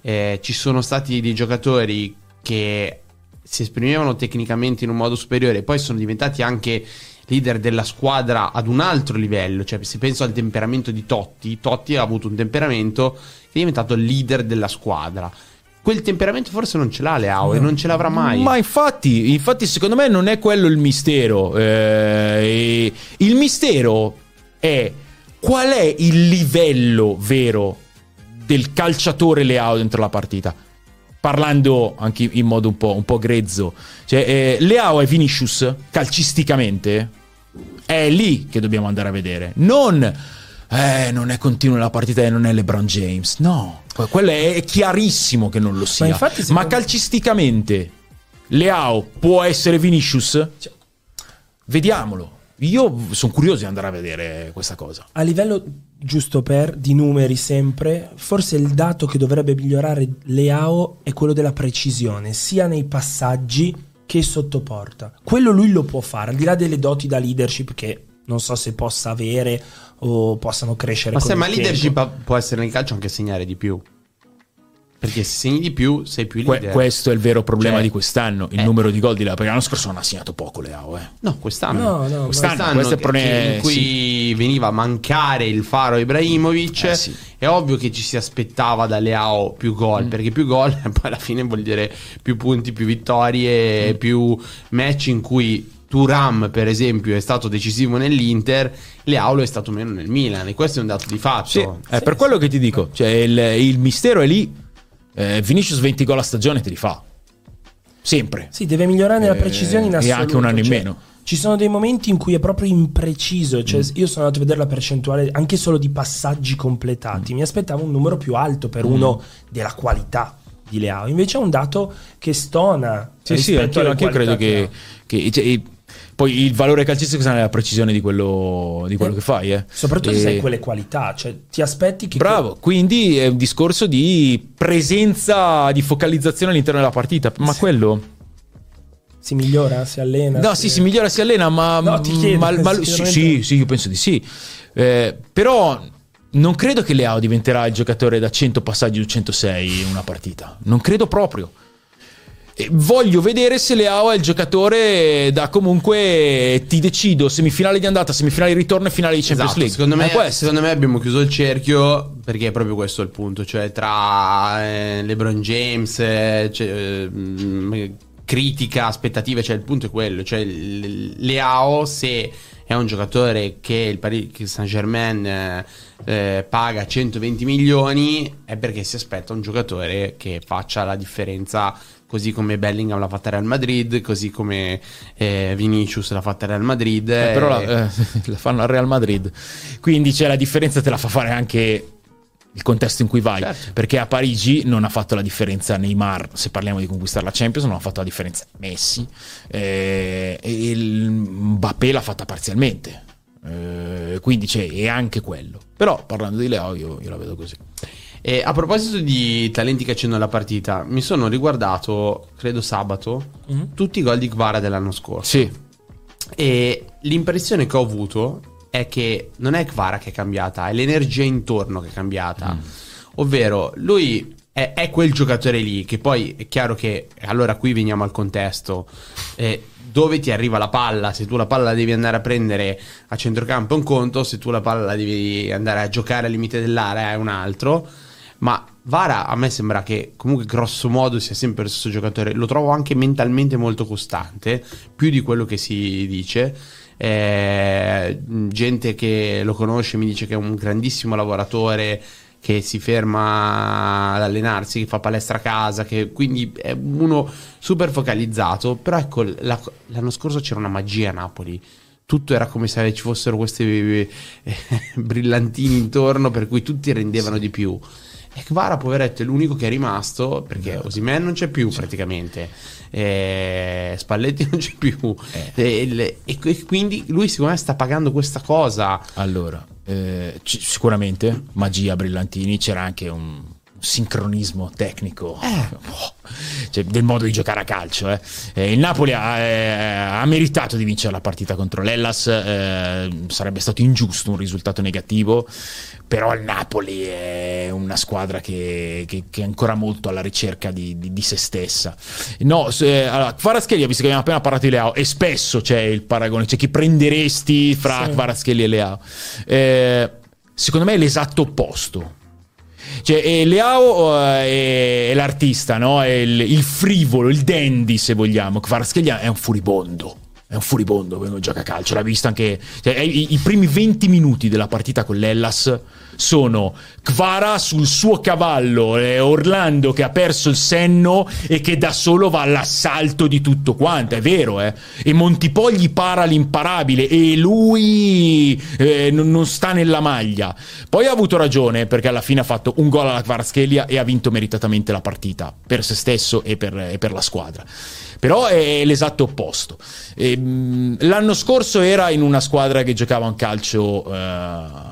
eh, ci sono stati dei giocatori che si esprimevano tecnicamente in un modo superiore e poi sono diventati anche leader della squadra ad un altro livello. Cioè, se penso al temperamento di Totti, Totti ha avuto un temperamento che è diventato leader della squadra. Quel temperamento forse non ce l'ha Leao e non ce l'avrà mai. Ma infatti, infatti, secondo me non è quello il mistero. Eh, il mistero è qual è il livello vero del calciatore Leao dentro la partita. Parlando anche in modo un po', un po' grezzo, cioè, eh, Leao e Vinicius calcisticamente è lì che dobbiamo andare a vedere. Non, eh, non è continuo la partita e non è LeBron James. No, que- quello è chiarissimo che non lo sia. infatti, Ma calcisticamente, Leao può essere Vinicius? Cioè- Vediamolo. Io sono curioso di andare a vedere questa cosa. A livello giusto per di numeri sempre, forse il dato che dovrebbe migliorare Leao è quello della precisione, sia nei passaggi che sotto porta. Quello lui lo può fare, al di là delle doti da leadership che non so se possa avere o possano crescere Ma se ma leadership tempo. può essere nel calcio anche segnare di più. Perché se segni di più sei più Que- leader. questo è il vero problema Cioè, di quest'anno, il eh. numero di gol di Leao, perché l'anno scorso non ha segnato poco Leao, eh. No, quest'anno. No, no, Quest'anno, Quest'anno questo è il problema- che- in cui veniva a mancare il faro Ibrahimovic, Eh, sì. è ovvio che ci si aspettava da Leao più Mm. gol, perché più gol poi alla fine vuol dire più punti, più vittorie, Mm. più match in cui Turam, per esempio, è stato decisivo nell'Inter, Leao lo è stato meno nel Milan, e questo è un dato di fatto. Sì, è per quello che ti dico, cioè il, il mistero è lì. Eh, Vinicius 20 gol a stagione te li fa. Sempre. Sì, deve migliorare nella Eh, precisione in e assoluto. anche un anno in cioè, meno. Ci sono dei momenti in cui è proprio impreciso. Cioè, Mm. io sono andato a vedere la percentuale anche solo di passaggi Mm. completati. Mi aspettavo un numero più alto per uno della qualità di Leao. Invece è un dato che stona. Sì, sì, alle anch'io credo che, ha. che- cioè, e poi il valore calcistico sta nella precisione di quello, di quello Eh, che fai. Eh. Soprattutto se E- hai quelle qualità. Cioè, ti aspetti che. Bravo, quindi è un discorso di presenza, di focalizzazione all'interno della partita. Ma quello. Si migliora, si allena. No, sì, si migliora, si allena, ma. No, ti chiedo, ma- ma- sì, sì, sì, io penso di sì. Eh, però. Non credo che Leao diventerà il giocatore da 100 passaggi su 106 in una partita. Non credo proprio. Voglio vedere se Leao è il giocatore da comunque ti decido semifinale di andata, semifinale di ritorno e finale di Champions Esatto, League. secondo, me, questo. secondo me abbiamo chiuso il cerchio perché è proprio questo il punto, cioè tra eh, LeBron James, eh, cioè, eh, mh, critica, aspettative, cioè il punto è quello, cioè Leao se è un giocatore che il Paris Saint Germain eh, eh, paga 120 milioni è perché si aspetta un giocatore che faccia la differenza così come Bellingham l'ha fatta Real Madrid, così come eh, Vinicius l'ha fatta Real Madrid. Eh, però eh, la, eh, la fanno al Real Madrid. Quindi c'è la differenza, te la fa fare anche il contesto in cui vai. Certo. Perché a Parigi non ha fatto la differenza Neymar, se parliamo di conquistare la Champions, non ha fatto la differenza Messi. eh, e il Mbappé l'ha fatta parzialmente. Eh, quindi c'è è anche quello. Però parlando di Leo, io, io la vedo così. E a proposito di talenti che accendono la partita, mi sono riguardato, credo sabato, tutti i gol di Kvara dell'anno scorso. Sì, E l'impressione che ho avuto è che non è Kvara che è cambiata, è l'energia intorno che è cambiata. Ovvero, lui è, è quel giocatore lì che poi è chiaro che, allora qui veniamo al contesto, eh, dove ti arriva la palla, se tu la palla la devi andare a prendere a centrocampo è un conto, se tu la palla la devi andare a giocare al limite dell'area è un altro. Ma Vara a me sembra che comunque grosso modo sia sempre lo stesso giocatore. Lo trovo anche mentalmente molto costante, più di quello che si dice. Eh, gente che lo conosce mi dice che è un grandissimo lavoratore che si ferma ad allenarsi, che fa palestra a casa, che quindi è uno super focalizzato. Però ecco, la- l'anno scorso c'era una magia a Napoli. Tutto era come se ci fossero questi eh, brillantini intorno per cui tutti rendevano di più. E Kvara, poveretto, è l'unico che è rimasto perché Osimen non c'è più praticamente, eh, Spalletti non c'è più. E, il- e- e quindi lui, secondo me, sta pagando questa cosa. allora, eh, ci- sicuramente magia Brillantini, c'era anche un sincronismo tecnico oh, cioè, del modo di giocare a calcio. eh. Eh, il Napoli ha, eh, ha meritato di vincere la partita contro l'Ellas, eh, sarebbe stato ingiusto un risultato negativo, però il Napoli è una squadra che, che- che è ancora molto alla ricerca di, di- di se stessa. No, se, allora, Kvaratskhelia, visto che abbiamo appena parlato di Leao, e spesso c'è il paragone, c'è chi prenderesti fra Sì. Kvaratskhelia e Leao. Eh, secondo me è l'esatto opposto. Cioè, eh, Leao eh, è, l'artista, no? È il, il frivolo, il dandy, se vogliamo. Kvaratskhelia è un furibondo. È un furibondo quando gioca a calcio. L'ha visto anche. cioè, i, i primi 20 minuti della partita con l'Ellas sono Kvara sul suo cavallo, Orlando che ha perso il senno e che da solo va all'assalto di tutto quanto. È vero, eh? E Montipogli para l'imparabile e lui eh, non, non sta nella maglia. Poi ha avuto ragione perché alla fine ha fatto un gol alla Kvaratskhelia e ha vinto meritatamente la partita per se stesso e per, e per la squadra. Però è l'esatto opposto. Ehm, l'anno scorso era in una squadra che giocava un calcio eh,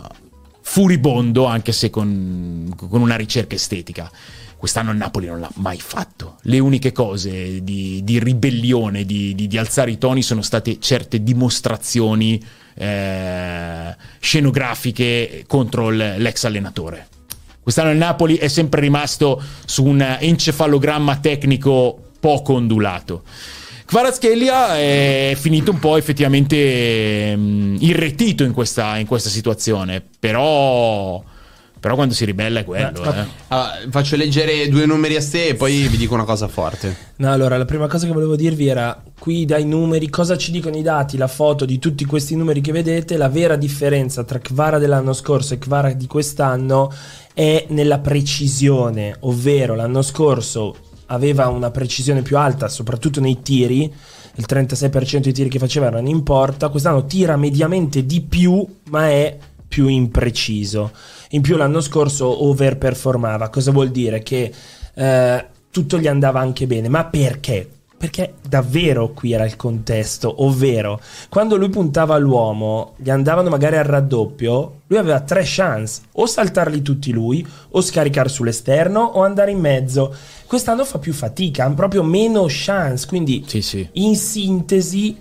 furibondo, anche se con, con una ricerca estetica. Quest'anno il Napoli non l'ha mai fatto. Le uniche cose di, di ribellione, di, di- di alzare i toni, sono state certe dimostrazioni eh, scenografiche contro l'ex allenatore. Quest'anno il Napoli è sempre rimasto su un encefalogramma tecnico poco ondulato. Kvaratskhelia è finito un po' effettivamente mm, irretito in questa, in questa situazione, però, però quando si ribella è quello. Ma- eh. Allora, faccio leggere due numeri a ste e poi vi dico una cosa forte. No, allora, la prima cosa che volevo dirvi era, qui dai numeri, cosa ci dicono i dati, la foto di tutti questi numeri che vedete, la vera differenza tra Kvara dell'anno scorso e Kvara di quest'anno è nella precisione, ovvero l'anno scorso aveva una precisione più alta, soprattutto nei tiri, il 36% dei tiri che faceva erano in porta, quest'anno tira mediamente di più, ma è più impreciso. In più l'anno scorso overperformava, cosa vuol dire? Che eh, tutto gli andava anche bene, ma perché? Perché davvero qui era il contesto, ovvero quando lui puntava all'uomo, gli andavano magari al raddoppio, lui aveva tre chance, o saltarli tutti lui, o scaricare sull'esterno, o andare in mezzo. Quest'anno fa più fatica, ha proprio meno chance, quindi Sì, sì. in sintesi,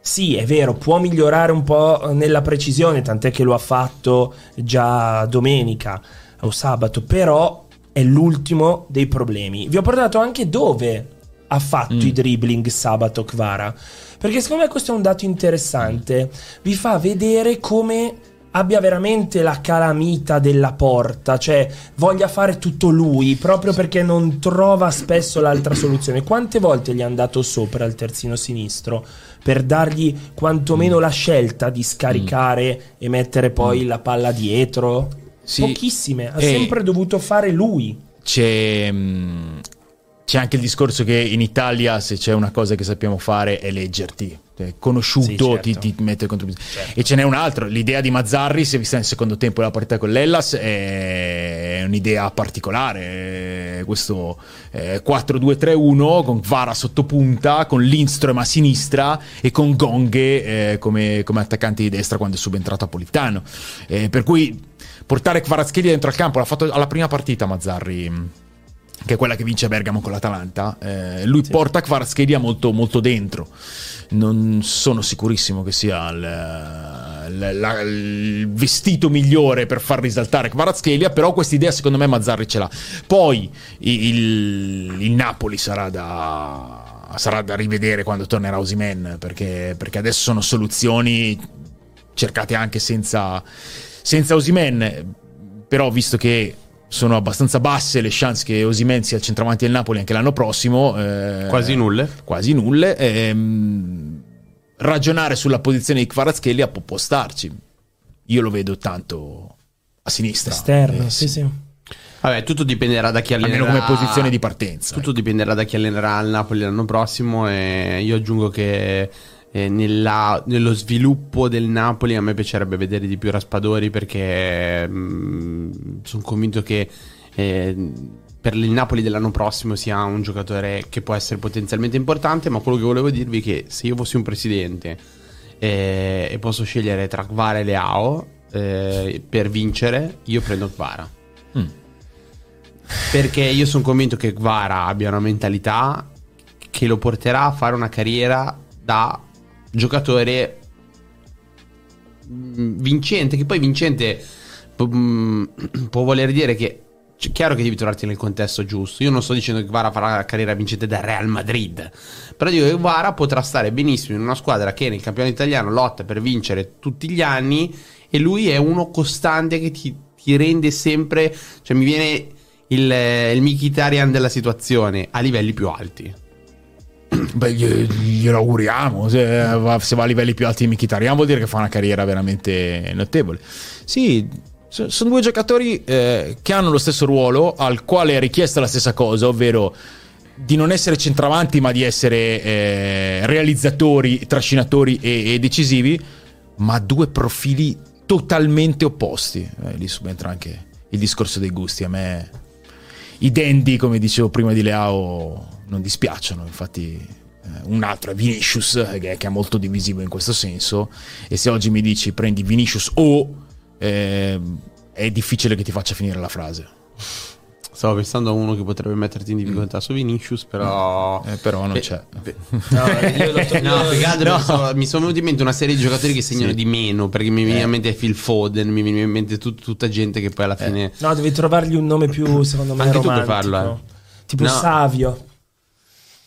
sì, è vero, può migliorare un po' nella precisione, tant'è che lo ha fatto già domenica o sabato, però è l'ultimo dei problemi. Vi ho portato anche dove ha fatto i dribbling sabato Kvara. Perché secondo me questo è un dato interessante. Vi fa vedere come abbia veramente la calamita della porta, cioè voglia fare tutto lui proprio perché non trova spesso l'altra soluzione. Quante volte gli è andato sopra il terzino sinistro per dargli quantomeno la scelta di scaricare e mettere poi la palla dietro? Sì. Pochissime, ha E- sempre dovuto fare lui. C'è, mh, c'è anche il discorso che in Italia se c'è una cosa che sappiamo fare è leggerti. Cioè, Conosciuto Sì, certo. ti, ti mette contro E ce n'è un altro. L'idea di Mazzarri, se vista nel secondo tempo della partita con l'Ellas, è un'idea particolare. Eh, Questo eh, 4-2-3-1 con Vara sotto punta, con Lindström a sinistra e con Gonghe eh, come, come attaccante di destra quando è subentrato Apolitano. Eh, per cui portare Kvaratskhelia dentro al campo l'ha fatto alla prima partita Mazzarri che è quella che vince a Bergamo con l'Atalanta eh, lui porta Kvaratskhelia molto, molto dentro. Non sono sicurissimo che sia il, il- la- il vestito migliore per far risaltare Kvaratskhelia però questa idea secondo me Mazzarri ce l'ha. Poi il, il Napoli sarà da sarà da rivedere quando tornerà Osimen perché, perché adesso sono soluzioni cercate anche senza, senza Osimen. Però, visto che sono abbastanza basse le chance che Osimen sia il centravanti del Napoli anche l'anno prossimo, eh, Quasi nulle. quasi nulle, ehm, ragionare sulla posizione di Kvaratskhelia può, può starci. Io lo vedo tanto a sinistra. Esterno, Eh, sì, sì. Vabbè, tutto dipenderà da chi allenerà. Almeno come posizione di partenza. Tutto dipenderà da chi allenerà il Napoli l'anno prossimo. E io aggiungo che eh, nella- nello sviluppo del Napoli a me piacerebbe vedere di più Raspadori perché sono convinto che eh, per il Napoli dell'anno prossimo sia un giocatore che può essere potenzialmente importante. Ma quello che volevo dirvi è che se io fossi un presidente eh, e posso scegliere tra Kvara e Leao eh, per vincere, io prendo Kvara. Mm. Perché io sono convinto che Kvara abbia una mentalità che lo porterà a fare una carriera da giocatore mm, vincente. Che poi vincente mm, può voler dire che. È chiaro che devi trovarti nel contesto giusto. Io non sto dicendo che Kvara farà la carriera vincente da Real Madrid. Però dico che Kvara potrà stare benissimo in una squadra che nel campionato italiano lotta per vincere tutti gli anni. E lui è uno costante che ti, ti rende sempre. Cioè, mi viene il, il Mkhitaryan della situazione a livelli più alti. Beh, gli- glielo auguriamo. Se va, se va a livelli più alti di Mkhitaryan vuol dire che fa una carriera veramente notevole. Sì, so- sono due giocatori eh, che hanno lo stesso ruolo, al quale è richiesta la stessa cosa, ovvero di non essere centravanti, ma di essere eh, realizzatori, trascinatori e, e decisivi, ma due profili totalmente opposti. Eh, lì subentra anche il discorso dei gusti. A me i dandy, come dicevo prima di Leao, non dispiacciono. Infatti, eh, un altro è Vinicius, eh, che è, molto divisivo in questo senso. E se oggi mi dici prendi Vinicius o eh, è difficile che ti faccia finire la frase. Stavo pensando a uno che potrebbe metterti in difficoltà su Vinicius, però. Eh, però non Beh, c'è. beh, No, io to- No, no. mi sono- mi sono venuti in mente una serie di giocatori che segnano Sì. di meno. Perché mi viene in mente Phil Foden, mi viene in mente tut- tutta gente che poi alla fine. No, devi trovargli un nome più, secondo me, Anche tu puoi romantico. farlo, eh. Tipo No. Savio.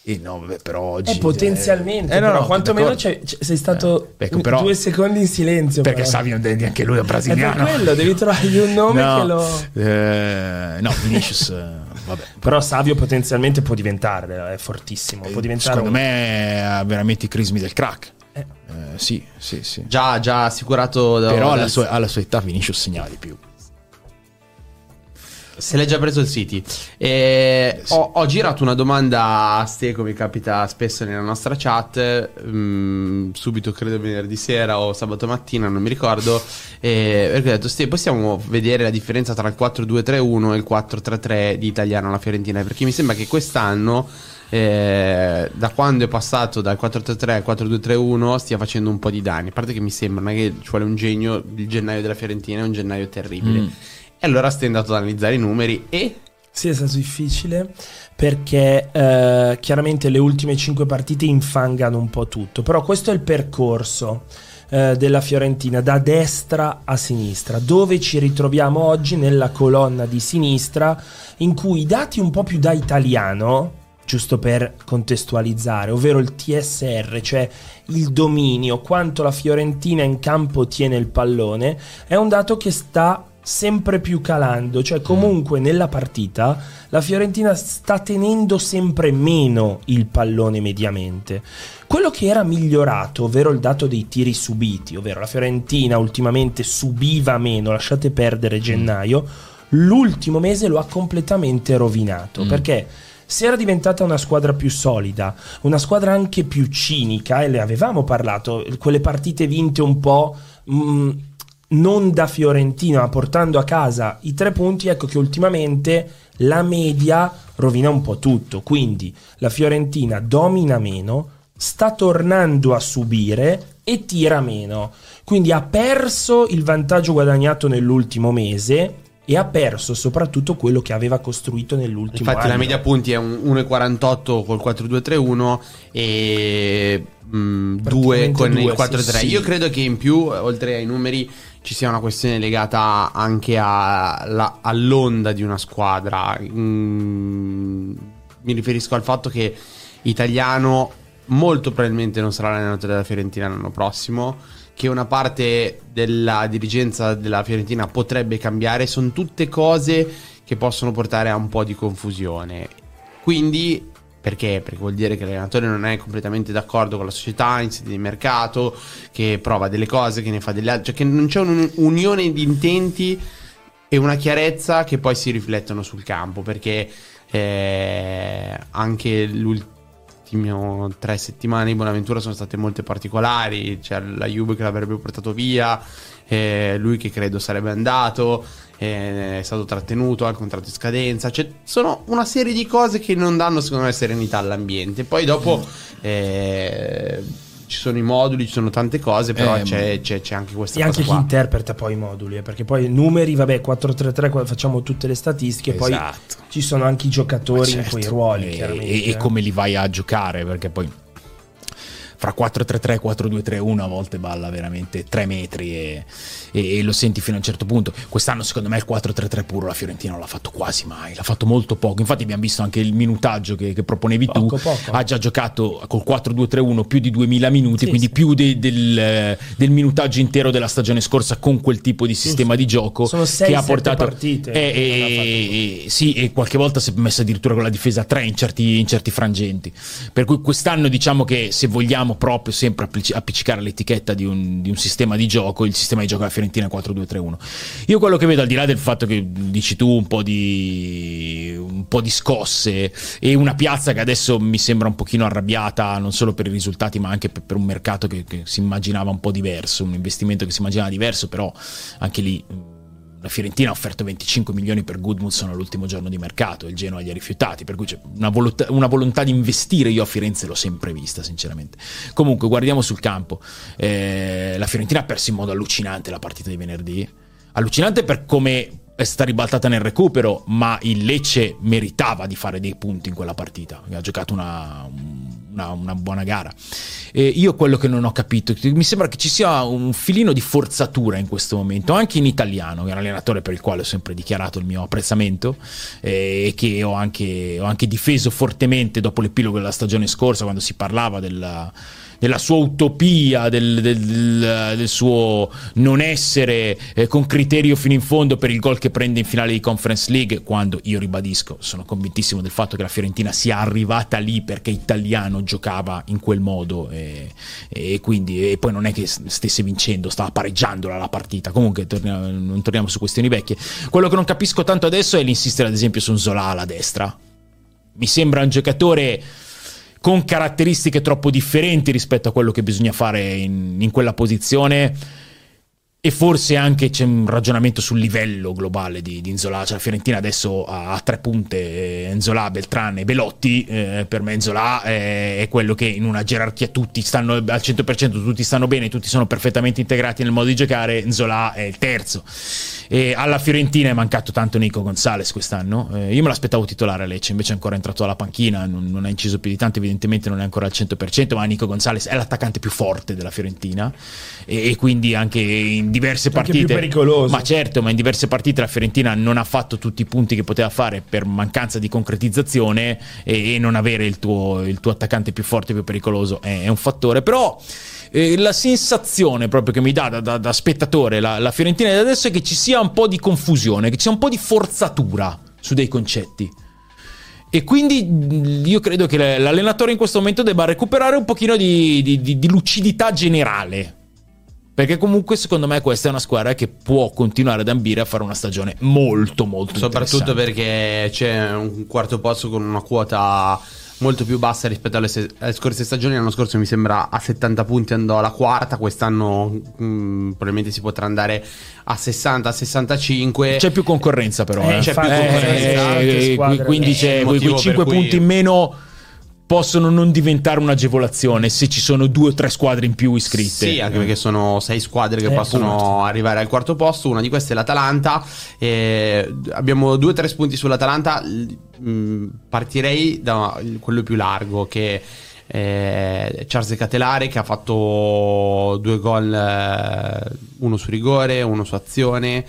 Eh, no, vabbè, però oggi. Eh, potenzialmente, eh, no, però no, quantomeno c'è- c'è- sei stato Eh, ecco, però- due secondi in silenzio. Perché però. Savio è dandy anche lui, è È per brasiliano. quello, devi trovargli un nome No, che lo... eh, no, Vinicius, eh, vabbè. Però Savio potenzialmente può diventare, è fortissimo, può diventare Secondo un- me ha veramente i crismi del crack. Eh. Eh, sì, sì, sì. Già, già assicurato. Da, Però alla sua, alla sua età Vinicius segnala di più. Se l'è già preso il City. E ho, ho girato una domanda a Ste, come capita spesso nella nostra chat. mm, subito, credo venerdì sera o sabato mattina, non mi ricordo. E perché ho detto, Ste, possiamo vedere la differenza tra il 4-2-3-1 e il 4-3-3 di italiano alla Fiorentina? Perché mi sembra che quest'anno. eh, da quando è passato dal 4-3-3 al 4-2-3-1 stia facendo un po' di danni a parte che mi sembra che ci vuole un genio il gennaio della Fiorentina è un gennaio terribile Mm. E allora stai andato ad analizzare i numeri e Sì, è stato difficile perché eh, chiaramente le ultime cinque partite infangano un po' tutto, però questo è il percorso eh, della Fiorentina da destra a sinistra, dove ci ritroviamo oggi nella colonna di sinistra in cui i dati un po' più da italiano giusto per contestualizzare, ovvero il TSR, cioè il dominio, quanto la Fiorentina in campo tiene il pallone, è un dato che sta sempre più calando, cioè comunque nella partita la Fiorentina sta tenendo sempre meno il pallone mediamente. Quello che era migliorato, ovvero il dato dei tiri subiti, ovvero la Fiorentina ultimamente subiva meno, lasciate perdere gennaio, l'ultimo mese lo ha completamente rovinato, Mm. perché se era diventata una squadra più solida, una squadra anche più cinica, e le avevamo parlato, quelle partite vinte un po'... mm, non da Fiorentina, ma portando a casa i tre punti, ecco che ultimamente la media rovina un po' tutto. Quindi la Fiorentina domina meno, sta tornando a subire e tira meno. Quindi ha perso il vantaggio guadagnato nell'ultimo mese e ha perso soprattutto quello che aveva costruito nell'ultimo Infatti anno. la media punti è un 1,48 col 4-2-3-1 e 2 Praticamente con il due, 4-3. sì, sì. Io credo che in più, oltre ai numeri, ci sia una questione legata anche alla- all'onda di una squadra. Mm, mi riferisco al fatto che Italiano molto probabilmente non sarà l'allenatore della Fiorentina l'anno prossimo che una parte della dirigenza della Fiorentina potrebbe cambiare sono tutte cose che possono portare a un po' di confusione quindi perché? Perché vuol dire che l'allenatore non è completamente d'accordo con la società in sede di mercato, che prova delle cose, che ne fa delle altre, cioè che non c'è un'unione di intenti e una chiarezza che poi si riflettono sul campo, perché eh, anche l'ultimo tre settimane di Bonaventura sono state molto particolari, c'è la Juve che l'avrebbe portato via, eh, lui che credo sarebbe andato, è stato trattenuto al contratto in scadenza, cioè sono una serie di cose che non danno secondo me serenità all'ambiente, poi dopo eh, ci sono i moduli, ci sono tante cose, però Eh, c'è, c'è- c'è anche questa E cosa anche chi qua. interpreta poi i moduli, eh, perché poi numeri, vabbè, 4-3-3, qua facciamo tutte le statistiche, poi Esatto. ci sono anche i giocatori in Certo. quei ruoli, e, e- e eh. come li vai a giocare perché poi fra 4-3-3 4-2-3-1 a volte balla veramente 3 metri e, e- e lo senti fino a un certo punto quest'anno secondo me il 4-3-3 puro la Fiorentina non l'ha fatto quasi mai l'ha fatto molto poco infatti abbiamo visto anche il minutaggio che, che proponevi Poco, tu poco. ha già giocato col 4-2-3-1 più di 2000 minuti Sì, quindi sì. più de- del, del minutaggio intero della stagione scorsa con quel tipo di sistema di gioco Sono sei, che ha portato partite Eh, eh, eh, sì, e qualche volta si è messa addirittura con la difesa a 3 in certi, in certi frangenti. Per cui quest'anno diciamo che se vogliamo proprio sempre appiccicare l'etichetta di un, di un sistema di gioco, il sistema di gioco della Fiorentina è 4-2-3-1. Io quello che vedo, al di là del fatto che dici tu un po' di, un po' di scosse e una piazza che adesso mi sembra un pochino arrabbiata, non solo per i risultati, ma anche per, per un mercato che, che si immaginava un po' diverso, un investimento che si immaginava diverso, però anche lì la Fiorentina ha offerto 25 milioni per Goodmanson all'ultimo giorno di mercato, il Genoa li ha rifiutati, per cui c'è una volontà, una volontà di investire, io a Firenze l'ho sempre vista sinceramente. Comunque guardiamo sul campo, Eh, la Fiorentina ha perso in modo allucinante la partita di venerdì, allucinante per come è stata ribaltata nel recupero, ma il Lecce meritava di fare dei punti in quella partita, ha giocato una, una- una buona gara. E io quello che non ho capito, mi sembra che ci sia un filino di forzatura in questo momento, anche in italiano, che è un allenatore per il quale ho sempre dichiarato il mio apprezzamento e che ho anche, ho anche difeso fortemente dopo l'epilogo della stagione scorsa, quando si parlava della della sua utopia, del, del- del suo non essere eh, con criterio fino in fondo per il gol che prende in finale di Conference League, quando io ribadisco, sono convintissimo del fatto che la Fiorentina sia arrivata lì perché Italiano giocava in quel modo e, e quindi e poi non è che stesse vincendo, stava pareggiandola la partita. Comunque torniamo- non torniamo su questioni vecchie. Quello che non capisco tanto adesso è l'insistere ad esempio su un Zola alla destra. Mi sembra un giocatore con caratteristiche troppo differenti rispetto a quello che bisogna fare in, in quella posizione. E forse anche c'è un ragionamento sul livello globale di, di Nzola. Cioè, la Fiorentina adesso ha, ha tre punte: eh, Nzola, Beltran e Belotti. Eh, per me, Nzola è, è quello che in una gerarchia tutti stanno al 100%, tutti stanno bene, tutti sono perfettamente integrati nel modo di giocare. Nzola è il terzo. E alla Fiorentina è mancato tanto Nico Gonzalez quest'anno. Eh, io me l'aspettavo titolare a Lecce, invece è ancora entrato dalla panchina, non, non ha inciso più di tanto, evidentemente non è ancora al 100%, ma Nico Gonzalez è l'attaccante più forte della Fiorentina e, e quindi anche in diverse Anche partite. Ma certo, ma in diverse partite la Fiorentina non ha fatto tutti i punti che poteva fare per mancanza di concretizzazione e, e non avere il tuo, il tuo attaccante più forte e più pericoloso è, è un fattore. Però eh, la sensazione proprio che mi dà da, da- da spettatore la, la Fiorentina di adesso è che ci sia un po' di confusione, che ci sia un po' di forzatura su dei concetti. E quindi io credo che l'allenatore in questo momento debba recuperare un pochino di, di- di- di lucidità generale. Perché comunque secondo me questa è una squadra che può continuare ad ambire a fare una stagione molto molto Soprattutto perché c'è un quarto posto con una quota molto più bassa rispetto alle, se- alle scorse stagioni. L'anno scorso mi sembra a 70 punti andò alla quarta, quest'anno mh, probabilmente si potrà andare a 60, a 65. C'è più concorrenza però. Eh, eh. c'è più concorrenza, Eh, squadre. quindi c'è, quei, motivo quei 5 per cui- punti in meno possono non diventare un'agevolazione se ci sono due o tre squadre in più iscritte. Sì, anche perché sono sei squadre che Eh, possono appunto. arrivare al quarto posto. Una di queste è l'Atalanta. Eh, abbiamo due o tre spunti sull'Atalanta. Mh, partirei da quello più largo che è Charles Catelare che ha fatto due gol, eh, uno su rigore, uno su azione.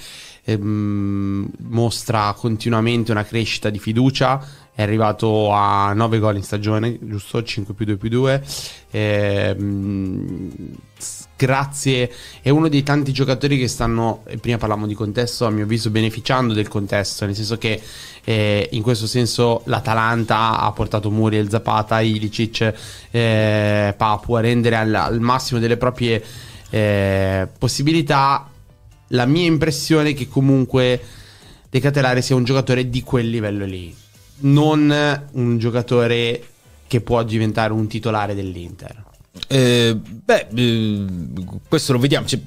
ehm, mostra continuamente una crescita di fiducia. È arrivato a 9 gol in stagione, giusto? 5 più 2 più 2. Ehm, s- grazie, è uno dei tanti giocatori che stanno, prima parlavamo di contesto, a mio avviso beneficiando del contesto, nel senso che eh, in questo senso l'Atalanta ha portato Muriel, Zapata, Ilicic, eh, Papu a rendere al, al massimo delle proprie eh, possibilità. La mia impressione è che comunque De Catelare sia un giocatore di quel livello lì, non un giocatore che può diventare un titolare dell'Inter. Eh, beh, eh, questo lo vediamo. Cioè,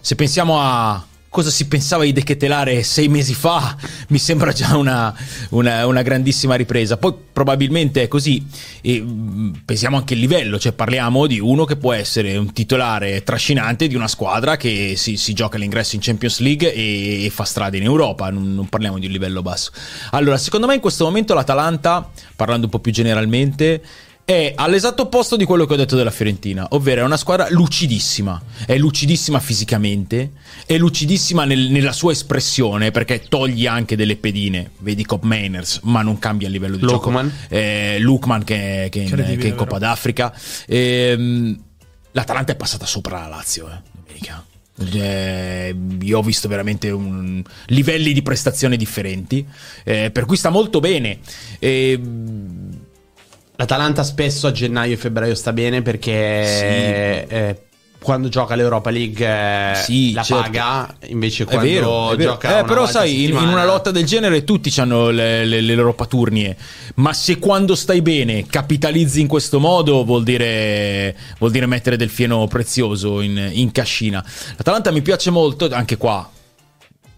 se pensiamo a cosa si pensava di De Ketelare sei mesi fa, mi sembra già una, una- una grandissima ripresa. Poi probabilmente è così. E, mh, pensiamo anche al livello, cioè parliamo di uno che può essere un titolare trascinante di una squadra che si, si gioca l'ingresso in Champions League e, e fa strada in Europa. Non, non parliamo di un livello basso. Allora, secondo me in questo momento l'Atalanta, parlando un po' più generalmente, è all'esatto opposto di quello che ho detto della Fiorentina, ovvero è una squadra lucidissima, è lucidissima fisicamente, è lucidissima nel- nella sua espressione perché toglie anche delle pedine, vedi Cop Mainers, ma non cambia il livello di Lukman. gioco. Eh, Lukman che, che in, che in Coppa d'Africa. Ehm, L'Atalanta è passata sopra la Lazio, eh, domenica. Eh, io ho visto veramente un- livelli di prestazione differenti, eh, per cui sta molto bene. Ehm, L'Atalanta spesso a gennaio e febbraio sta bene perché eh, quando gioca l'Europa League eh, Sì, la certo. paga, invece È quando vero, è vero. gioca Eh, però sai, in, in una lotta del genere tutti hanno le, le- le loro paturnie, ma se quando stai bene capitalizzi in questo modo vuol dire, vuol dire mettere del fieno prezioso in, in cascina. L'Atalanta mi piace molto, anche qua.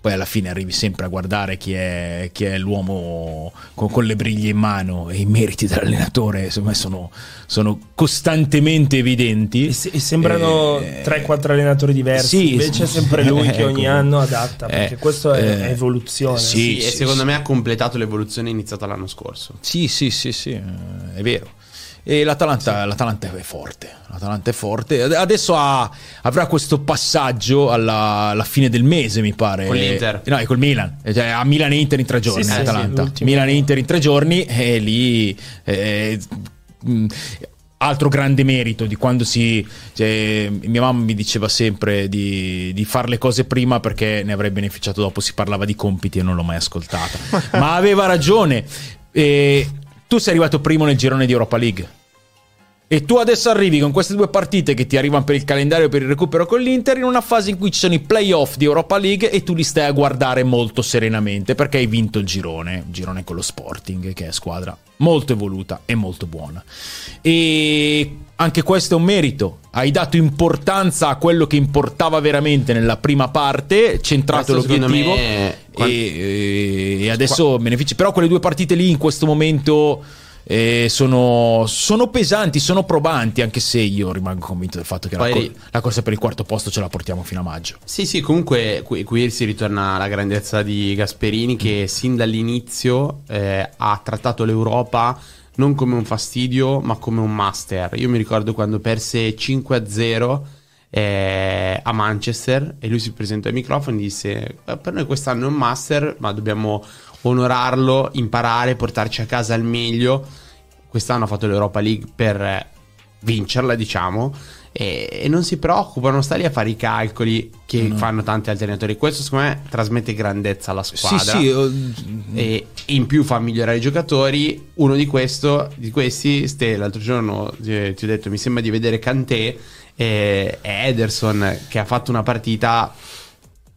Poi alla fine arrivi sempre a guardare chi è, chi è l'uomo con, con le briglie in mano e i meriti dell'allenatore, secondo me sono, sono costantemente evidenti. E, se- e sembrano Eh, 3-4 allenatori diversi. sì, Invece è sì. sempre lui che ogni Ecco. anno adatta. Perché Eh, questo è, eh, evoluzione. sì. Sì, e secondo me ha completato l'evoluzione iniziata l'anno scorso. Sì, sì, sì, sì, eh, è vero. E l'Atalanta, l'Atalanta è forte. L'Atalanta è forte. Ad- Adesso ha- avrà questo passaggio alla, alla fine del mese, mi pare. Con l'Inter. No, è col Milan. Cioè, a Milan e Inter in tre giorni. Sì, sì, l'Atalanta. sì. Milan e Inter in tre giorni e lì. eh, mh, Altro grande merito di quando si. cioè, mia mamma mi diceva sempre di, di fare le cose prima perché ne avrei beneficiato dopo. Si parlava di compiti e non l'ho mai ascoltata. Ma aveva ragione. E tu sei arrivato primo nel girone di Europa League. E tu adesso arrivi con queste due partite che ti arrivano per il calendario per il recupero con l'Inter in una fase in cui ci sono i playoff di Europa League e tu li stai a guardare molto serenamente perché hai vinto il girone, girone con lo Sporting che è squadra molto evoluta e molto buona. E anche questo è un merito. Hai dato importanza a quello che importava veramente nella prima parte, centrato Questo, l'obiettivo me, e, e adesso benefici. Però quelle due partite lì in questo momento eh, sono, sono pesanti, sono probanti, anche se io rimango convinto del fatto che la, Poi- cor- la corsa per il quarto posto ce la portiamo fino a maggio. Sì, sì, comunque qui, qui si ritorna alla grandezza di Gasperini che sin dall'inizio eh, ha trattato l'Europa non come un fastidio ma come un master. Io mi ricordo quando perse 5-0 eh, a Manchester e lui si presentò ai microfoni e disse "Eh, per noi quest'anno è un master ma dobbiamo onorarlo, imparare, portarci a casa al meglio. Quest'anno ha fatto l'Europa League per eh, vincerla, diciamo, e, e non si preoccupa, non sta lì a fare i calcoli che fanno tanti allenatori. Questo secondo me trasmette grandezza alla Sì, squadra. sì, oh, E in più fa migliorare i giocatori. Uno di, questo, di questi, Ste, l'altro giorno eh, ti ho detto, mi sembra di vedere Kanté e è Ederson che ha fatto una partita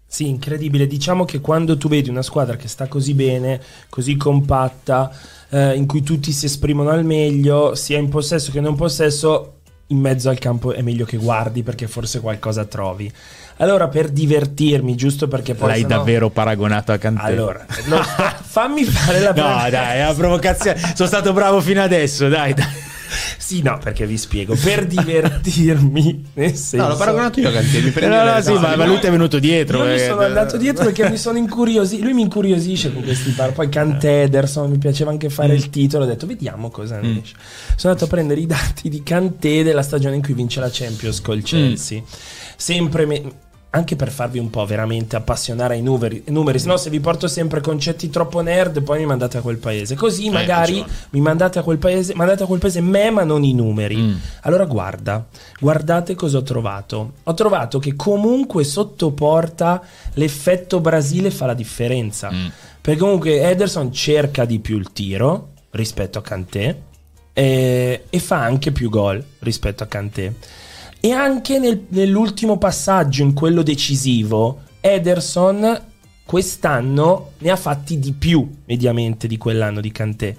Sì, incredibile. Diciamo che quando tu vedi una squadra che sta così bene, così compatta, eh, in cui tutti si esprimono al meglio, sia in possesso che non possesso, in mezzo al campo è meglio che guardi perché forse qualcosa trovi. Allora, per divertirmi, giusto perché poi... l'hai sennò- davvero paragonato a Kanté. Allora, no, fammi fare la No, dai, è una provocazione. Sono stato bravo fino adesso, dai, dai. Sì, no, perché vi spiego. Per divertirmi, nel senso... No, l'ho paragonato io a Kanté, mi prendi No, no, sì, ma, ma lui ti è venuto dietro. Io mi eh. sono andato dietro perché mi sono incuriosito. Lui mi incuriosisce con questi par. Poi Kanté, Ederson, mi piaceva anche fare il titolo. Ho detto, vediamo cosa ne esce. Sono andato a prendere i dati di Kanté della stagione in cui vince la Champions col Chelsea. Sempre. me- anche per farvi un po' veramente appassionare ai numeri, numeri. se no se vi porto sempre concetti troppo nerd poi mi mandate a quel paese così magari ragione. mi mandate a quel paese mandate a quel paese me ma non i numeri Mm. allora guarda, guardate cosa ho trovato. Ho trovato che comunque sotto porta l'effetto Brasile fa la differenza. Mm. Perché comunque Ederson cerca di più il tiro rispetto a Kanté eh, e fa anche più gol rispetto a Kanté. E anche nel- nell'ultimo passaggio, in quello decisivo, Ederson quest'anno ne ha fatti di più mediamente di quell'anno di Kanté.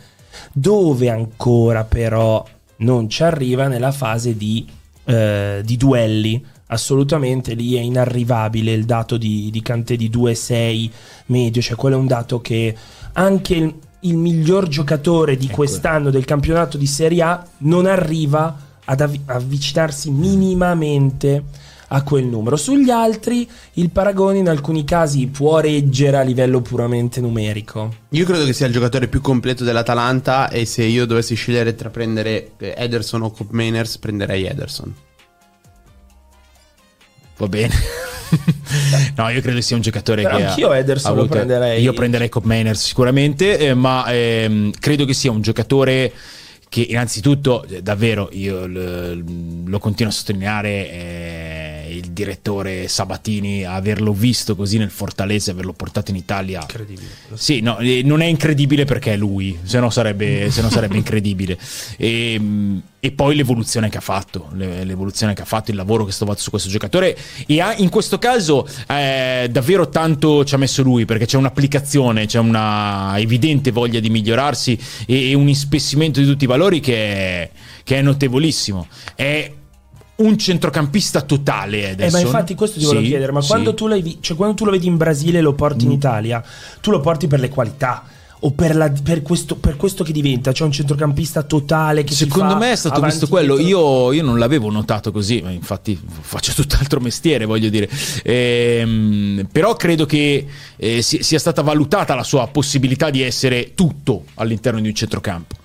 Dove ancora però non ci arriva nella fase di, eh, di duelli. Assolutamente lì è inarrivabile il dato di, di Kanté di 2-6 medio, cioè quello è un dato che anche il, il miglior giocatore di quest'anno del campionato di Serie A non arriva ad avvi- avvicinarsi minimamente a quel numero. Sugli altri il paragone in alcuni casi può reggere a livello puramente numerico. Io credo che sia il giocatore più completo dell'Atalanta e se io dovessi scegliere tra prendere eh, Ederson o Cop Mainers prenderei Ederson. Va bene. no, io credo sia un giocatore Però che ha- anch'io Ederson ha lo avuto- prenderei. Io prenderei Cop Mainers sicuramente, eh, ma ehm, credo che sia un giocatore che innanzitutto, eh, davvero, io l- lo continuo a sottolineare, eh, il direttore Sabatini, averlo visto così nel Fortaleza, averlo portato in Italia... Incredibile. Sì, no, non è incredibile perché è lui, se no sarebbe, se no sarebbe incredibile. E, mh, e poi l'evoluzione che ha fatto, le- l'evoluzione che ha fatto, il lavoro che sta fatto su questo giocatore. E ha, in questo caso eh, davvero tanto ci ha messo lui perché c'è un'applicazione, c'è una evidente voglia di migliorarsi e, e un ispessimento di tutti i valori che è, che è notevolissimo. È un centrocampista totale Eh, adesso. ma infatti questo ti volevo Sì, chiedere, ma sì. quando, tu cioè, quando tu lo vedi in Brasile e lo porti Mm. in Italia, tu lo porti per le qualità o per, la- per questo, per questo che diventa? Cioè un centrocampista totale che Secondo me è stato visto quello. Io, io non l'avevo notato così, ma infatti faccio tutt'altro mestiere, voglio dire. Ehm, però credo che eh, si- sia stata valutata la sua possibilità di essere tutto all'interno di un centrocampo.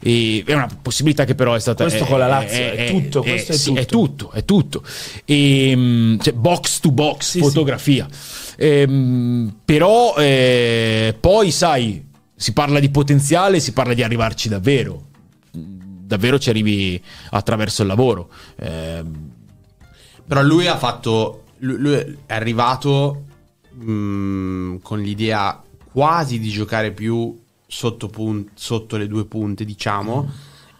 E è una possibilità che però è stata Questo è- con la Lazio, è tutto, questo è sì, è tutto. tutto, è tutto. Ehm, cioè, box to box, Sì, fotografia. Ehm, però eh, poi sai, si parla di potenziale, si parla di arrivarci davvero. Davvero ci arrivi attraverso il lavoro. Ehm, Però lui ha fatto. Lui, lui è arrivato mh, con l'idea quasi di giocare più sotto, pun- sotto le due punte, diciamo.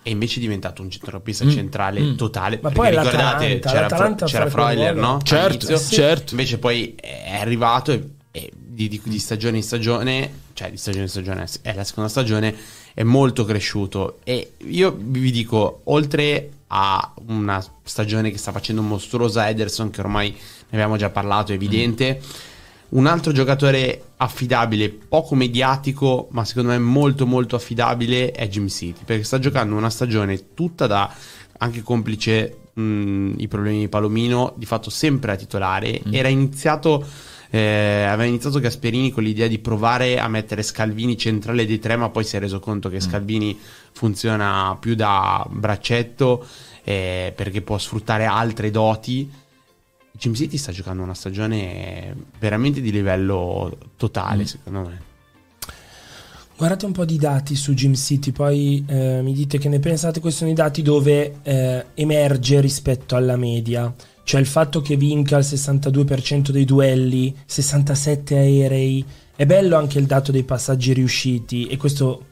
E invece è diventato un centrocampista centrale Mm. totale. Ma perché poi ricordate, c'era, l'Atalanta c'era Freuler, no? Certo, certo. Invece poi è arrivato e, e di, di- di stagione in stagione, cioè di stagione in stagione, è la seconda stagione, è molto cresciuto. E io vi dico, oltre a una stagione che sta facendo mostruosa Ederson, che ormai ne abbiamo già parlato, è evidente. Un altro giocatore affidabile, poco mediatico, ma secondo me molto molto affidabile è Jim City, perché sta giocando una stagione tutta da anche complice mh, i problemi di Palomino, di fatto sempre a titolare. Era iniziato eh, aveva iniziato Gasperini con l'idea di provare a mettere Scalvini centrale dei tre, ma poi si è reso conto che Scalvini funziona più da braccetto eh, perché può sfruttare altre doti Jim City sta giocando una stagione veramente di livello totale, secondo me. Guardate un po' di dati su Gym City, poi eh, mi dite che ne pensate. Questi sono i dati dove eh, emerge rispetto alla media. Cioè il fatto che vinca il 62% dei duelli, 67 aerei. È bello anche il dato dei passaggi riusciti e questo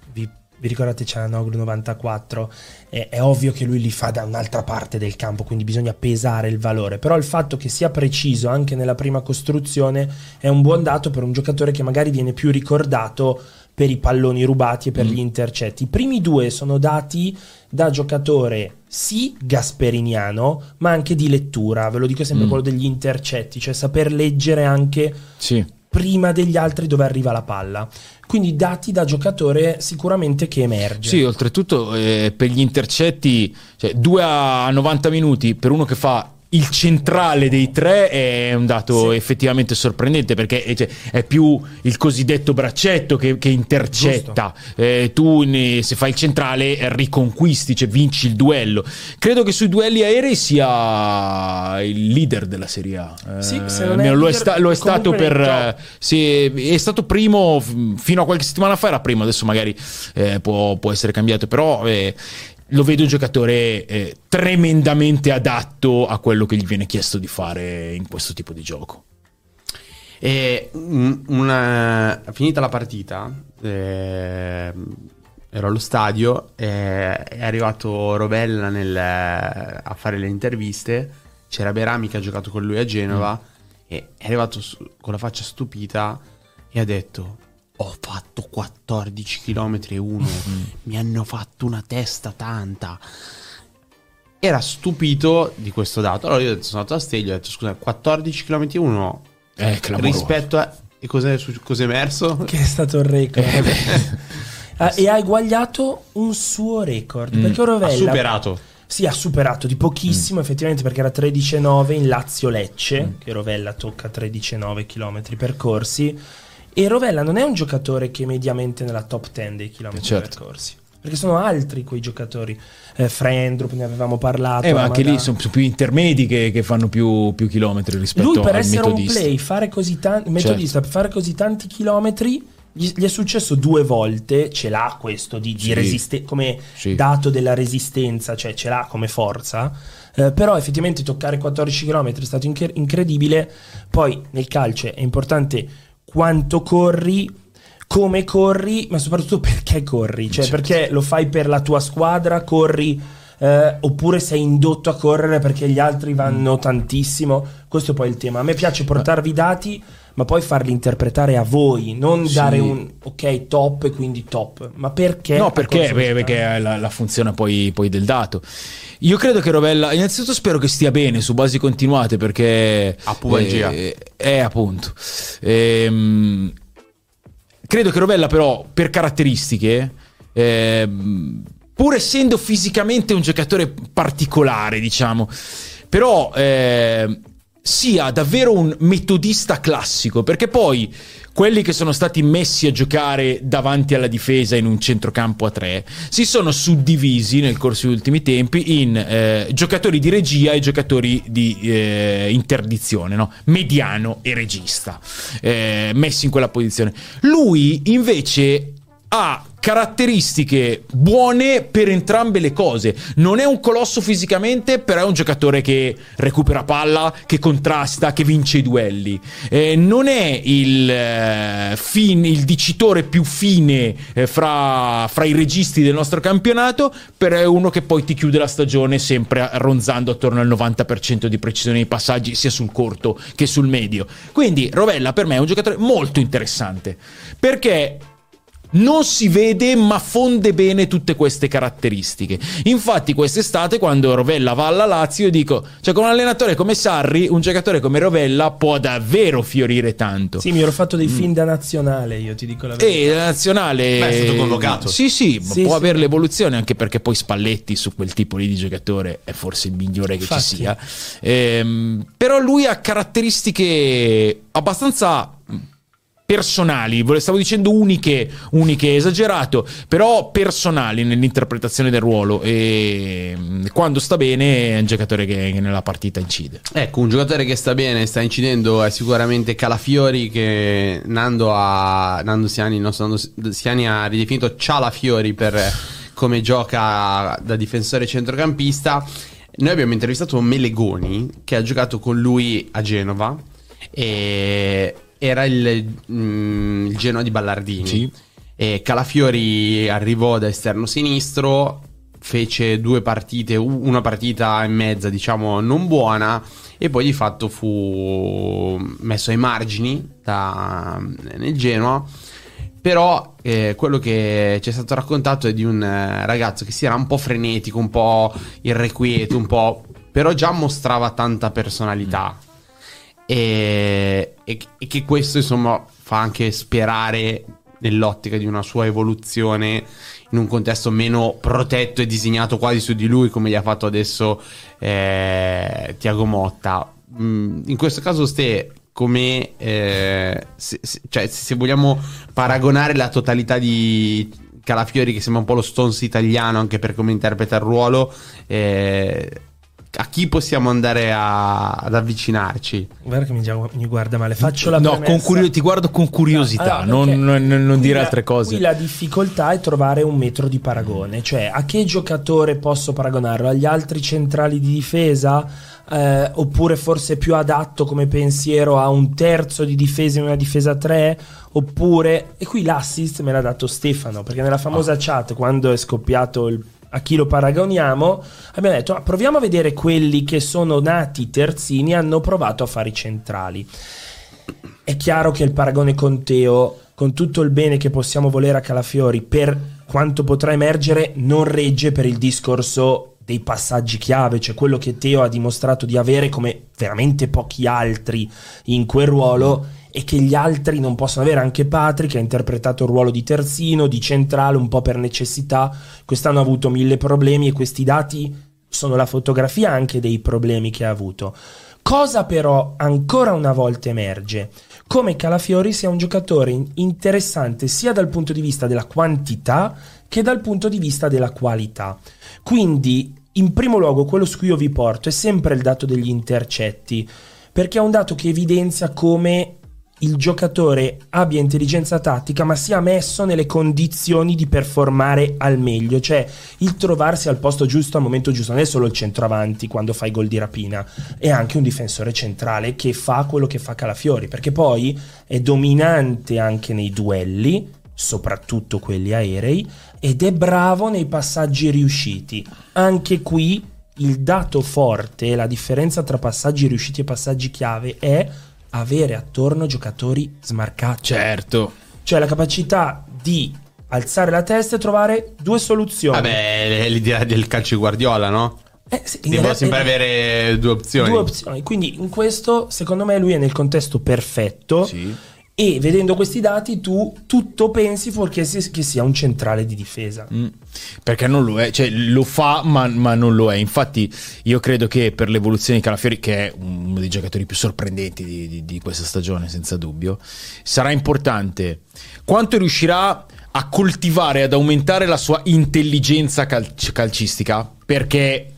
vi, ricordate c'è Noglu 94. È, è ovvio che lui li fa da un'altra parte del campo, quindi bisogna pesare il valore. Però il fatto che sia preciso anche nella prima costruzione è un buon dato per un giocatore che magari viene più ricordato per i palloni rubati e per gli intercetti. I primi due sono dati da giocatore sì gasperiniano, ma anche di lettura. Ve lo dico sempre Mm. quello degli intercetti, cioè saper leggere anche Sì. Prima degli altri dove arriva la palla. Quindi dati da giocatore sicuramente che emerge. Sì, oltretutto eh, per gli intercetti, cioè 2 a 90 minuti per uno che fa il centrale dei tre è un dato Sì. effettivamente sorprendente perché eh, cioè, è più il cosiddetto braccetto che, che intercetta. Eh, tu ne- se fai il centrale eh, riconquisti, cioè vinci il duello. Credo che sui duelli aerei sia il leader della Serie A. Eh, Sì, se è almeno lo è, leader, sta- lo è stato per... eh, sì, è stato primo fino a qualche settimana fa era primo, adesso magari eh, può, può essere cambiato, però eh, lo vedo un giocatore eh, tremendamente adatto a quello che gli viene chiesto di fare in questo tipo di gioco. E mm, una- finita la partita, eh, ero allo stadio, eh, è arrivato Rovella nel- a fare le interviste, c'era Berami che ha giocato con lui a Genova e è arrivato su- con la faccia stupita e ha detto ho fatto 14 km e uno, mi hanno fatto una testa tanta. Era stupito di questo dato. Allora io sono andato a Steglia e ho detto scusa, 14 km e uno Eh, rispetto a... E cos'è, cos'è emerso? Che è stato il record. Eh, Ah, e ha eguagliato un suo record. Perché Ha Rovella superato. Sì, ha superato di pochissimo, effettivamente, perché era 13,9 in Lazio-Lecce, che Rovella tocca 13,9 km percorsi. E Rovella non è un giocatore che è mediamente nella top 10 dei chilometri Certo. percorsi. Perché sono altri quei giocatori. Eh, Frendrup, ne avevamo parlato. eh, ma anche lì sono, più intermedi che, che fanno più, più chilometri rispetto Lui per essere un metodista. play, fare così tanti, Certo. metodista, per fare così tanti chilometri, gli, è successo due volte, ce l'ha questo di, di Sì. resiste- come Sì. dato della resistenza, cioè ce l'ha come forza. eh, però effettivamente toccare 14 km è stato inche- incredibile. Poi nel calcio è importante quanto corri, come corri, ma soprattutto perché corri. Cioè Certo. perché lo fai per la tua squadra, corri eh, oppure sei indotto a correre perché gli altri vanno tantissimo. Questo è poi il tema. A me piace portarvi i dati, ma poi farli interpretare a voi, non Sì. dare un ok top e quindi top, ma perché? No, perché, beh, perché è la, la funzione poi, poi del dato. Io credo che Rovella, innanzitutto spero che stia bene su basi continuate perché... Ha pubalgia. Eh, eh, appunto. Ehm, credo che Rovella però, per caratteristiche, ehm, pur essendo fisicamente un giocatore particolare, diciamo, però ehm, sia davvero un metodista classico, perché poi quelli che sono stati messi a giocare davanti alla difesa in un centrocampo a tre si sono suddivisi nel corso degli ultimi tempi in eh, giocatori di regia e giocatori di eh, interdizione, no? mediano e regista, eh, messi in quella posizione. Lui invece ha caratteristiche buone per entrambe le cose. Non è un colosso fisicamente, però è un giocatore che recupera palla, che contrasta, che vince i duelli. Eh, non è il, eh, fin- il dicitore più fine eh, fra, fra i registi del nostro campionato, però è uno che poi ti chiude la stagione sempre ronzando attorno al 90% di precisione nei passaggi, sia sul corto che sul medio. Quindi Rovella per me è un giocatore molto interessante, perché non si vede ma fonde bene tutte queste caratteristiche. Infatti quest'estate quando Rovella va alla Lazio io dico, cioè con un allenatore come Sarri, un giocatore come Rovella può davvero fiorire tanto. Sì, mi ero fatto dei film da nazionale, io ti dico la verità. E la nazionale Beh, è stato convocato. Sì, sì, Sì, può sì. avere l'evoluzione anche perché poi Spalletti su quel tipo lì di giocatore è forse il migliore che Infatti. ci sia. Ehm, però lui ha caratteristiche abbastanza personali, stavo dicendo uniche, uniche esagerato, però personali nell'interpretazione del ruolo e mm, quando sta bene è un giocatore che, che nella partita incide. Ecco, un giocatore che sta bene, sta incidendo è sicuramente Calafiori che Nando, ha, Nando Siani, il nostro Nando Siani ha ridefinito Cialafiori per come gioca da difensore centrocampista. Noi abbiamo intervistato Melegoni che ha giocato con lui a Genova e era il, mm, il Genoa di Ballardini. Sì. E Calafiori arrivò da esterno sinistro, fece due partite, una partita e mezza, diciamo, non buona, e poi di fatto fu messo ai margini da- nel Genoa. Però eh, quello che ci è stato raccontato è di un eh, ragazzo che si era un po' frenetico, un po' irrequieto, un po'. però già mostrava tanta personalità. E, e- e che questo, insomma, fa anche sperare nell'ottica di una sua evoluzione in un contesto meno protetto e disegnato quasi su di lui, come gli ha fatto adesso eh, Tiago Motta. Mm, in questo caso, Ste, come eh, se, se- cioè, se vogliamo paragonare la totalità di Calafiori, che sembra un po' lo Stones italiano anche per come interpreta il ruolo, eh, a chi possiamo andare a- ad avvicinarci? Guarda che mi, gia- mi guarda male. Faccio la No, curio- ti guardo con curiosità, Allora, non, perché non- non qui dire la- altre cose. Qui la difficoltà è trovare un metro di paragone, cioè a che giocatore posso paragonarlo? Agli altri centrali di difesa? Eh, oppure forse più adatto come pensiero a un terzo di difesa in una difesa 3? Oppure, e qui l'assist me l'ha dato Stefano, perché nella famosa chat, quando è scoppiato il a chi lo paragoniamo, abbiamo detto "Ah, proviamo a vedere quelli che sono nati terzini e hanno provato a fare i centrali. È chiaro che il paragone con Teo, con tutto il bene che possiamo volere a Calafiori, per quanto potrà emergere, non regge per il discorso dei passaggi chiave, cioè quello che Teo ha dimostrato di avere come veramente pochi altri in quel ruolo e che gli altri non possono avere. Anche Patrick ha interpretato il ruolo di terzino, di centrale, un po' per necessità. Quest'anno ha avuto mille problemi e questi dati sono la fotografia anche dei problemi che ha avuto. Cosa però ancora una volta emerge? Come Calafiori sia un giocatore in- interessante sia dal punto di vista della quantità che dal punto di vista della qualità. Quindi, in primo luogo, quello su cui io vi porto è sempre il dato degli intercetti, perché è un dato che evidenzia come il giocatore abbia intelligenza tattica, ma sia messo nelle condizioni di performare al meglio, cioè il trovarsi al posto giusto al momento giusto. Non è solo il centroavanti quando fai gol di rapina, è anche un difensore centrale che fa quello che fa Calafiori, perché poi è dominante anche nei duelli, soprattutto quelli aerei, ed è bravo nei passaggi riusciti. Anche qui il dato forte, la differenza tra passaggi riusciti e passaggi chiave è avere attorno giocatori smarcati. Certo. Cioè la capacità di alzare la testa e trovare due soluzioni. Vabbè, è l'idea del calcio di Guardiola, no? Eh, sì, Devo sempre avere due opzioni. due opzioni. Quindi in questo, secondo me, lui è nel contesto perfetto. Sì. E vedendo questi dati, tu tutto pensi fuorché si- che sia un centrale di difesa. Mm. Perché non lo è, cioè lo fa ma, ma non lo è. Infatti io credo che per l'evoluzione di Calafiori, che è uno dei giocatori più sorprendenti di, di- di questa stagione senza dubbio, sarà importante quanto riuscirà a coltivare, ad aumentare la sua intelligenza cal- calcistica, perché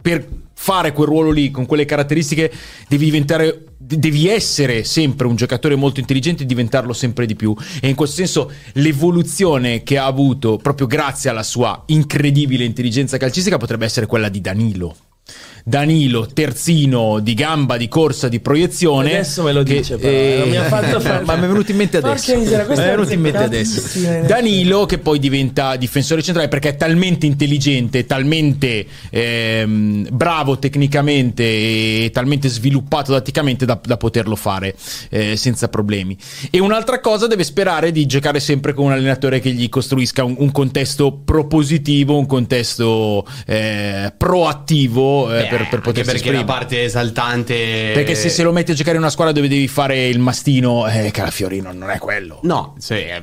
per fare quel ruolo lì con quelle caratteristiche devi diventare de- devi essere sempre un giocatore molto intelligente e diventarlo sempre di più. E in questo senso l'evoluzione che ha avuto proprio grazie alla sua incredibile intelligenza calcistica potrebbe essere quella di Danilo Danilo, terzino di gamba, di corsa, di proiezione. Adesso me lo che- dice, però, non mi ha fatto fare- Ma mi è venuto in mente adesso. miseria, Mi è venuto in mente adesso. Danilo che poi diventa difensore centrale perché è talmente intelligente, talmente ehm, bravo tecnicamente e talmente sviluppato tatticamente da, da poterlo fare eh, senza problemi. E un'altra cosa deve sperare di giocare sempre con un allenatore che gli costruisca un, un contesto propositivo, un contesto eh, proattivo. eh, Beh, per per, potersi perché esprimere. la parte esaltante Perché se, se lo metti a giocare in una squadra dove devi fare il mastino, eh, Calafiori non, è quello. No, sì, eh,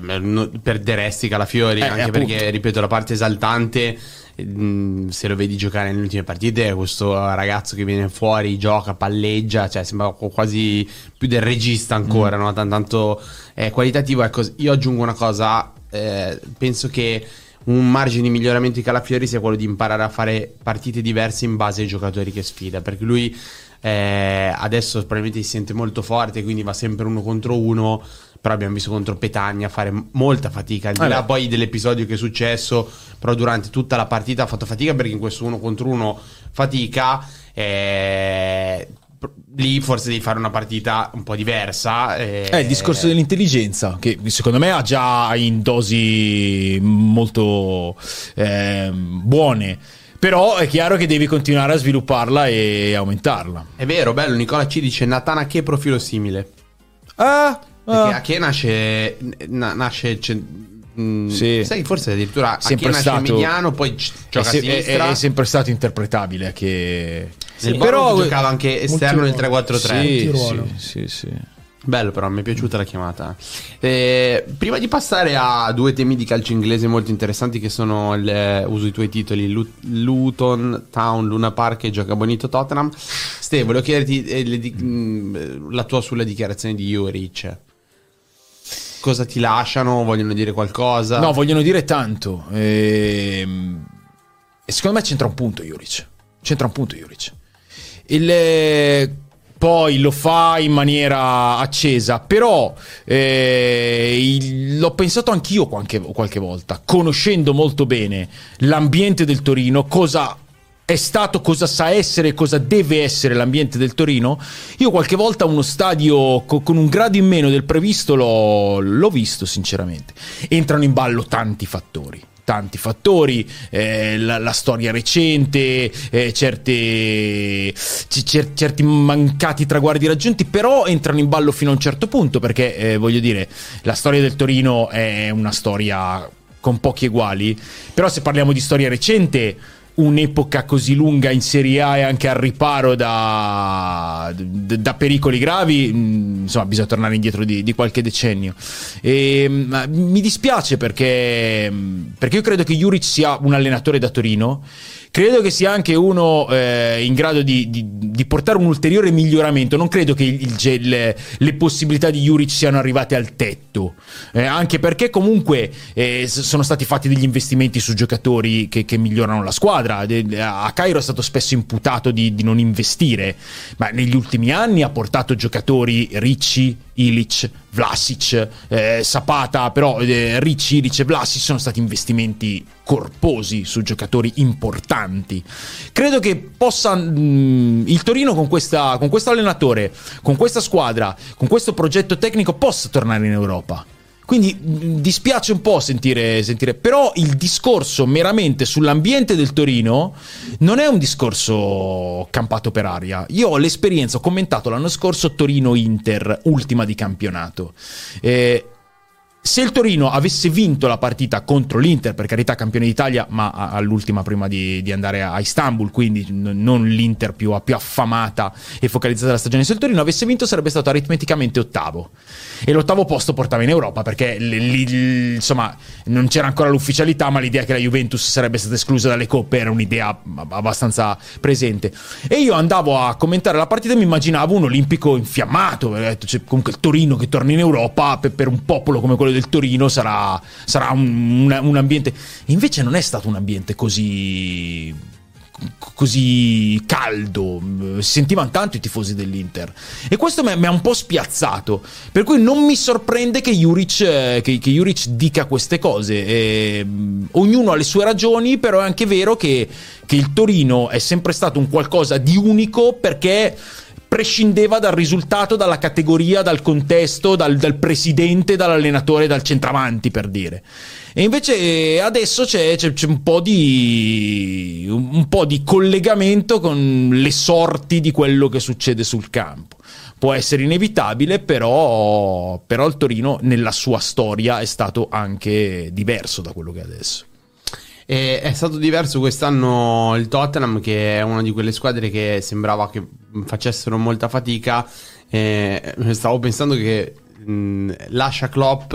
perderesti Calafiori, Eh, anche appunto. perché, ripeto, la parte esaltante, mh, se lo vedi giocare nelle ultime partite, questo ragazzo che viene fuori, gioca, palleggia, cioè sembra qu- quasi più del regista ancora, no? Tan- Tanto è qualitativo. Ecco, io aggiungo una cosa, eh, penso che un margine di miglioramento di Calafiori sia quello di imparare a fare partite diverse in base ai giocatori che sfida, perché lui eh, adesso probabilmente si sente molto forte, quindi va sempre uno contro uno. Però abbiamo visto contro Petagna fare molta fatica. Al di là poi dell'episodio che è successo, però durante tutta la partita ha fatto fatica perché in questo uno contro uno fatica. eh, lì forse devi fare una partita un po' diversa. eh, È il discorso dell'intelligenza, che secondo me ha già in dosi molto ehm, buone. Però è chiaro che devi continuare a svilupparla e aumentarla. È vero, bello. Nicola ci dice: Natana, che profilo simile? Ah, Perché ah. a che nasce. na- nasce ce- mm, Sì. Sai, forse addirittura a Sempre nasce stato- mediano, poi è, gioca a è- sinistra. è sempre stato interpretabile che... Nel Sì. però Però- giocava anche esterno nel 3-4-3. Sì, sì, sì, sì. Bello però, mi è piaciuta la chiamata. Eh, prima di passare a due temi di calcio inglese molto interessanti che sono il, eh, uso i tuoi titoli, Lu- Luton Town, Luna Park e Gioca Bonito Tottenham. Ste, volevo chiederti eh, le di- mh, la tua sulla dichiarazione di Juric. Cosa ti lasciano? Vogliono dire qualcosa? No, vogliono dire tanto. ehm, E secondo me c'entra un punto Juric. C'entra un punto Juric. Il, eh, poi lo fa in maniera accesa, però eh, il- l'ho pensato anch'io qualche, qualche volta, conoscendo molto bene l'ambiente del Torino, cosa è stato, cosa sa essere, cosa deve essere l'ambiente del Torino. Io qualche volta uno stadio co- con un grado in meno del previsto l'ho, l'ho visto, sinceramente. Entrano in ballo tanti fattori. Tanti fattori, eh, la, la storia recente, eh, certe, cer- certi mancati traguardi raggiunti, però entrano in ballo fino a un certo punto, perché eh, voglio dire, la storia del Torino è una storia con pochi eguali, però se parliamo di storia recente, un'epoca così lunga in Serie A e anche al riparo da, da pericoli gravi, mh, insomma, bisogna tornare indietro di, di qualche decennio. E, mh, mi dispiace perché, mh, perché io credo che Juric sia un allenatore da Torino. Credo che sia anche uno eh, in grado di, di- di portare un ulteriore miglioramento. Non credo che il- il le, le possibilità di Juric siano arrivate al tetto. Eh, anche perché comunque eh, sono stati fatti degli investimenti su giocatori che, che migliorano la squadra. A Cairo è stato spesso imputato di, di non investire, ma negli ultimi anni ha portato giocatori Ricci, Ilic, Vlasic, eh, Sapata, però eh, Ricci, Ilic e Vlasic sono stati investimenti corposi su giocatori importanti. Credo che possa mh, il Torino con, questa, con questo allenatore, con questa squadra, con questo progetto tecnico possa tornare in Europa. Quindi mh, dispiace un po' sentire, sentire, però il discorso meramente sull'ambiente del Torino non è un discorso campato per aria. Io ho l'esperienza, ho commentato l'anno scorso Torino-Inter, ultima di campionato. Eh, se il Torino avesse vinto la partita contro l'Inter, per carità campione d'Italia, ma all'ultima prima di, di andare a Istanbul, quindi non l'Inter più, più affamata e focalizzata della stagione, se il Torino avesse vinto sarebbe stato aritmeticamente ottavo. E l'ottavo posto portava in Europa, perché lì- insomma non c'era ancora l'ufficialità, ma l'idea che la Juventus sarebbe stata esclusa dalle coppe era un'idea ab- abbastanza presente. E io andavo a commentare la partita e mi immaginavo un olimpico infiammato, detto, cioè, comunque il Torino che torna in Europa per, per un popolo come quello del Torino sarà, sarà un, un- ambiente... Invece non è stato un ambiente così così caldo, sentivano tanto i tifosi dell'Inter. E questo mi ha un po' spiazzato, per cui non mi sorprende che Juric, eh, che, che Juric dica queste cose. E, mh, ognuno ha le sue ragioni, però è anche vero che, che il Torino è sempre stato un qualcosa di unico perché prescindeva dal risultato, dalla categoria, dal contesto, dal, dal presidente, dall'allenatore, dal centravanti per dire. E invece eh, adesso c'è, c'è- c'è un, po di, un, po' di collegamento con le sorti di quello che succede sul campo. Può essere inevitabile, però, però il Torino nella sua storia è stato anche diverso da quello che è adesso. E è stato diverso quest'anno il Tottenham, che è una di quelle squadre che sembrava che facessero molta fatica. E stavo pensando che mh, lascia Klopp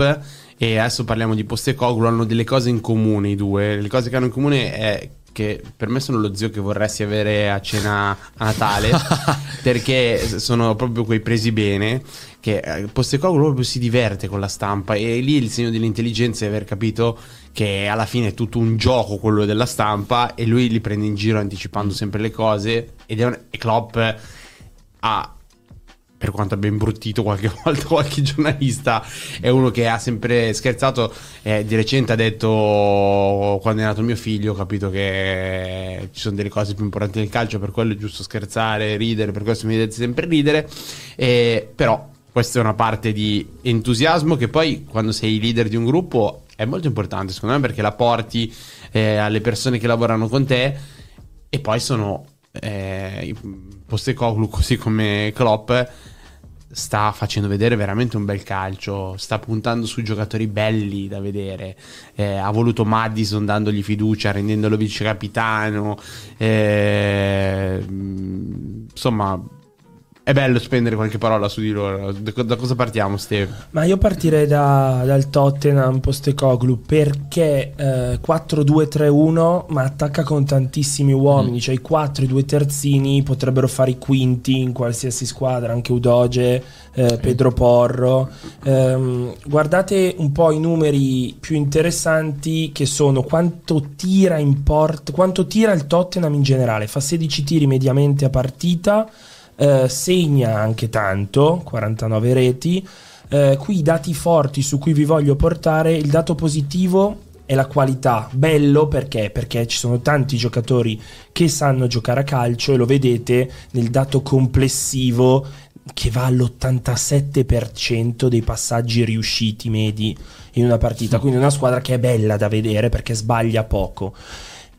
e adesso parliamo di Postecoglou, hanno delle cose in comune i due. Le cose che hanno in comune è che per me sono lo zio che vorresti avere a cena a Natale perché sono proprio quei presi bene che eh, Postecoglou proprio si diverte con la stampa e lì il segno dell'intelligenza è aver capito che alla fine è tutto un gioco quello della stampa e lui li prende in giro anticipando sempre le cose ed è un, e Klopp ha per quanto abbia imbruttito qualche volta qualche giornalista, è uno che ha sempre scherzato. Eh, di recente ha detto: Quando è nato mio figlio, ho capito che ci sono delle cose più importanti del calcio, per quello è giusto scherzare, ridere, per questo mi deve sempre ridere. Eh, però questa è una parte di entusiasmo che poi, quando sei leader di un gruppo, è molto importante, secondo me, perché la porti eh, alle persone che lavorano con te e poi sono. Eh, Postecoglou così come Klopp sta facendo vedere veramente un bel calcio, sta puntando su giocatori belli da vedere, eh, ha voluto Madison dandogli fiducia, rendendolo vice capitano, eh, insomma è bello spendere qualche parola su di loro. Da, cosa partiamo, Steve? Ma io partirei da, dal Tottenham Postecoglou perché eh, 4-2-3-1 ma attacca con tantissimi uomini, mm. cioè i 4 i due terzini potrebbero fare i quinti in qualsiasi squadra, anche Udoge, eh, Pedro Porro. Eh, guardate un po' i numeri più interessanti che sono quanto tira in port, quanto tira il Tottenham in generale, fa 16 tiri mediamente a partita eh, segna anche tanto, 49 reti. Eh, qui i dati forti su cui vi voglio portare, il dato positivo è la qualità. Bello perché? Perché ci sono tanti giocatori che sanno giocare a calcio e lo vedete nel dato complessivo che va all'87% dei passaggi riusciti medi in una partita. Quindi una squadra che è bella da vedere perché sbaglia poco.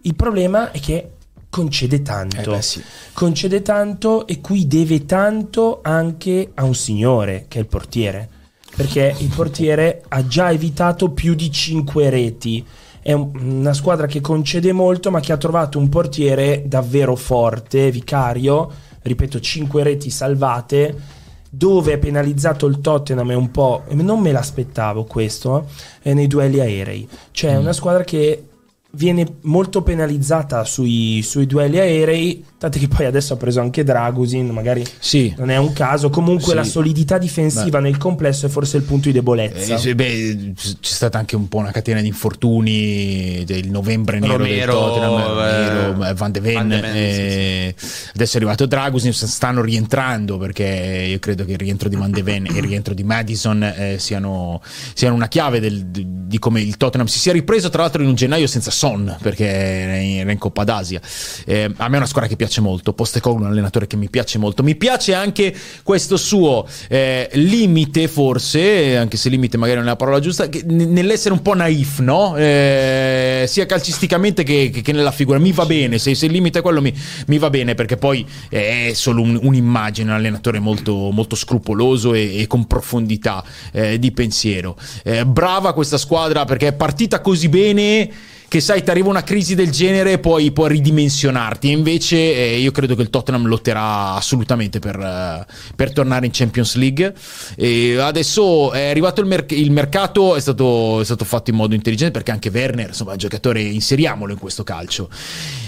Il problema è che concede tanto. Eh beh, sì. Concede tanto e qui deve tanto anche a un signore che è il portiere. Perché il portiere ha già evitato più di 5 reti. È una squadra che concede molto, ma che ha trovato un portiere davvero forte, vicario. Ripeto, 5 reti salvate dove è penalizzato il Tottenham è un po', non me l'aspettavo questo, eh, nei duelli aerei. Cioè, mm. una squadra che viene molto penalizzata sui, sui, duelli aerei, tanto che poi adesso ha preso anche Dragusin, magari sì. non è un caso, comunque sì. la solidità difensiva beh. nel complesso è forse il punto di debolezza. Eh, beh, c'è stata anche un po' una catena di infortuni del novembre nero Romero, del Tottenham, eh, eh, Van de Ven, Van de Ven eh, sì, adesso è arrivato Dragusin, stanno rientrando perché io credo che il rientro di Van de Ven e il rientro di Madison eh, siano, siano, una chiave del, di, di come il Tottenham si sia ripreso tra l'altro in un gennaio senza Son perché era in, Coppa d'Asia. Eh, a me è una squadra che piace molto. Postecoglou è un allenatore che mi piace molto. Mi piace anche questo suo eh, limite, forse, anche se limite magari non è la parola giusta, che, nell'essere un po' naif, no? Eh, sia calcisticamente che, che, nella figura. Mi va bene, se, se il limite è quello mi, mi, va bene perché poi è solo un, un'immagine, un allenatore molto, molto scrupoloso e, e con profondità eh, di pensiero. Eh, brava questa squadra perché è partita così bene che sai ti arriva una crisi del genere e poi puoi ridimensionarti. E invece eh, io credo che il Tottenham lotterà assolutamente per, uh, per tornare in Champions League. E adesso è arrivato il, merc- il mercato, è stato, è stato, fatto in modo intelligente perché anche Werner, insomma, è un giocatore, inseriamolo in questo calcio.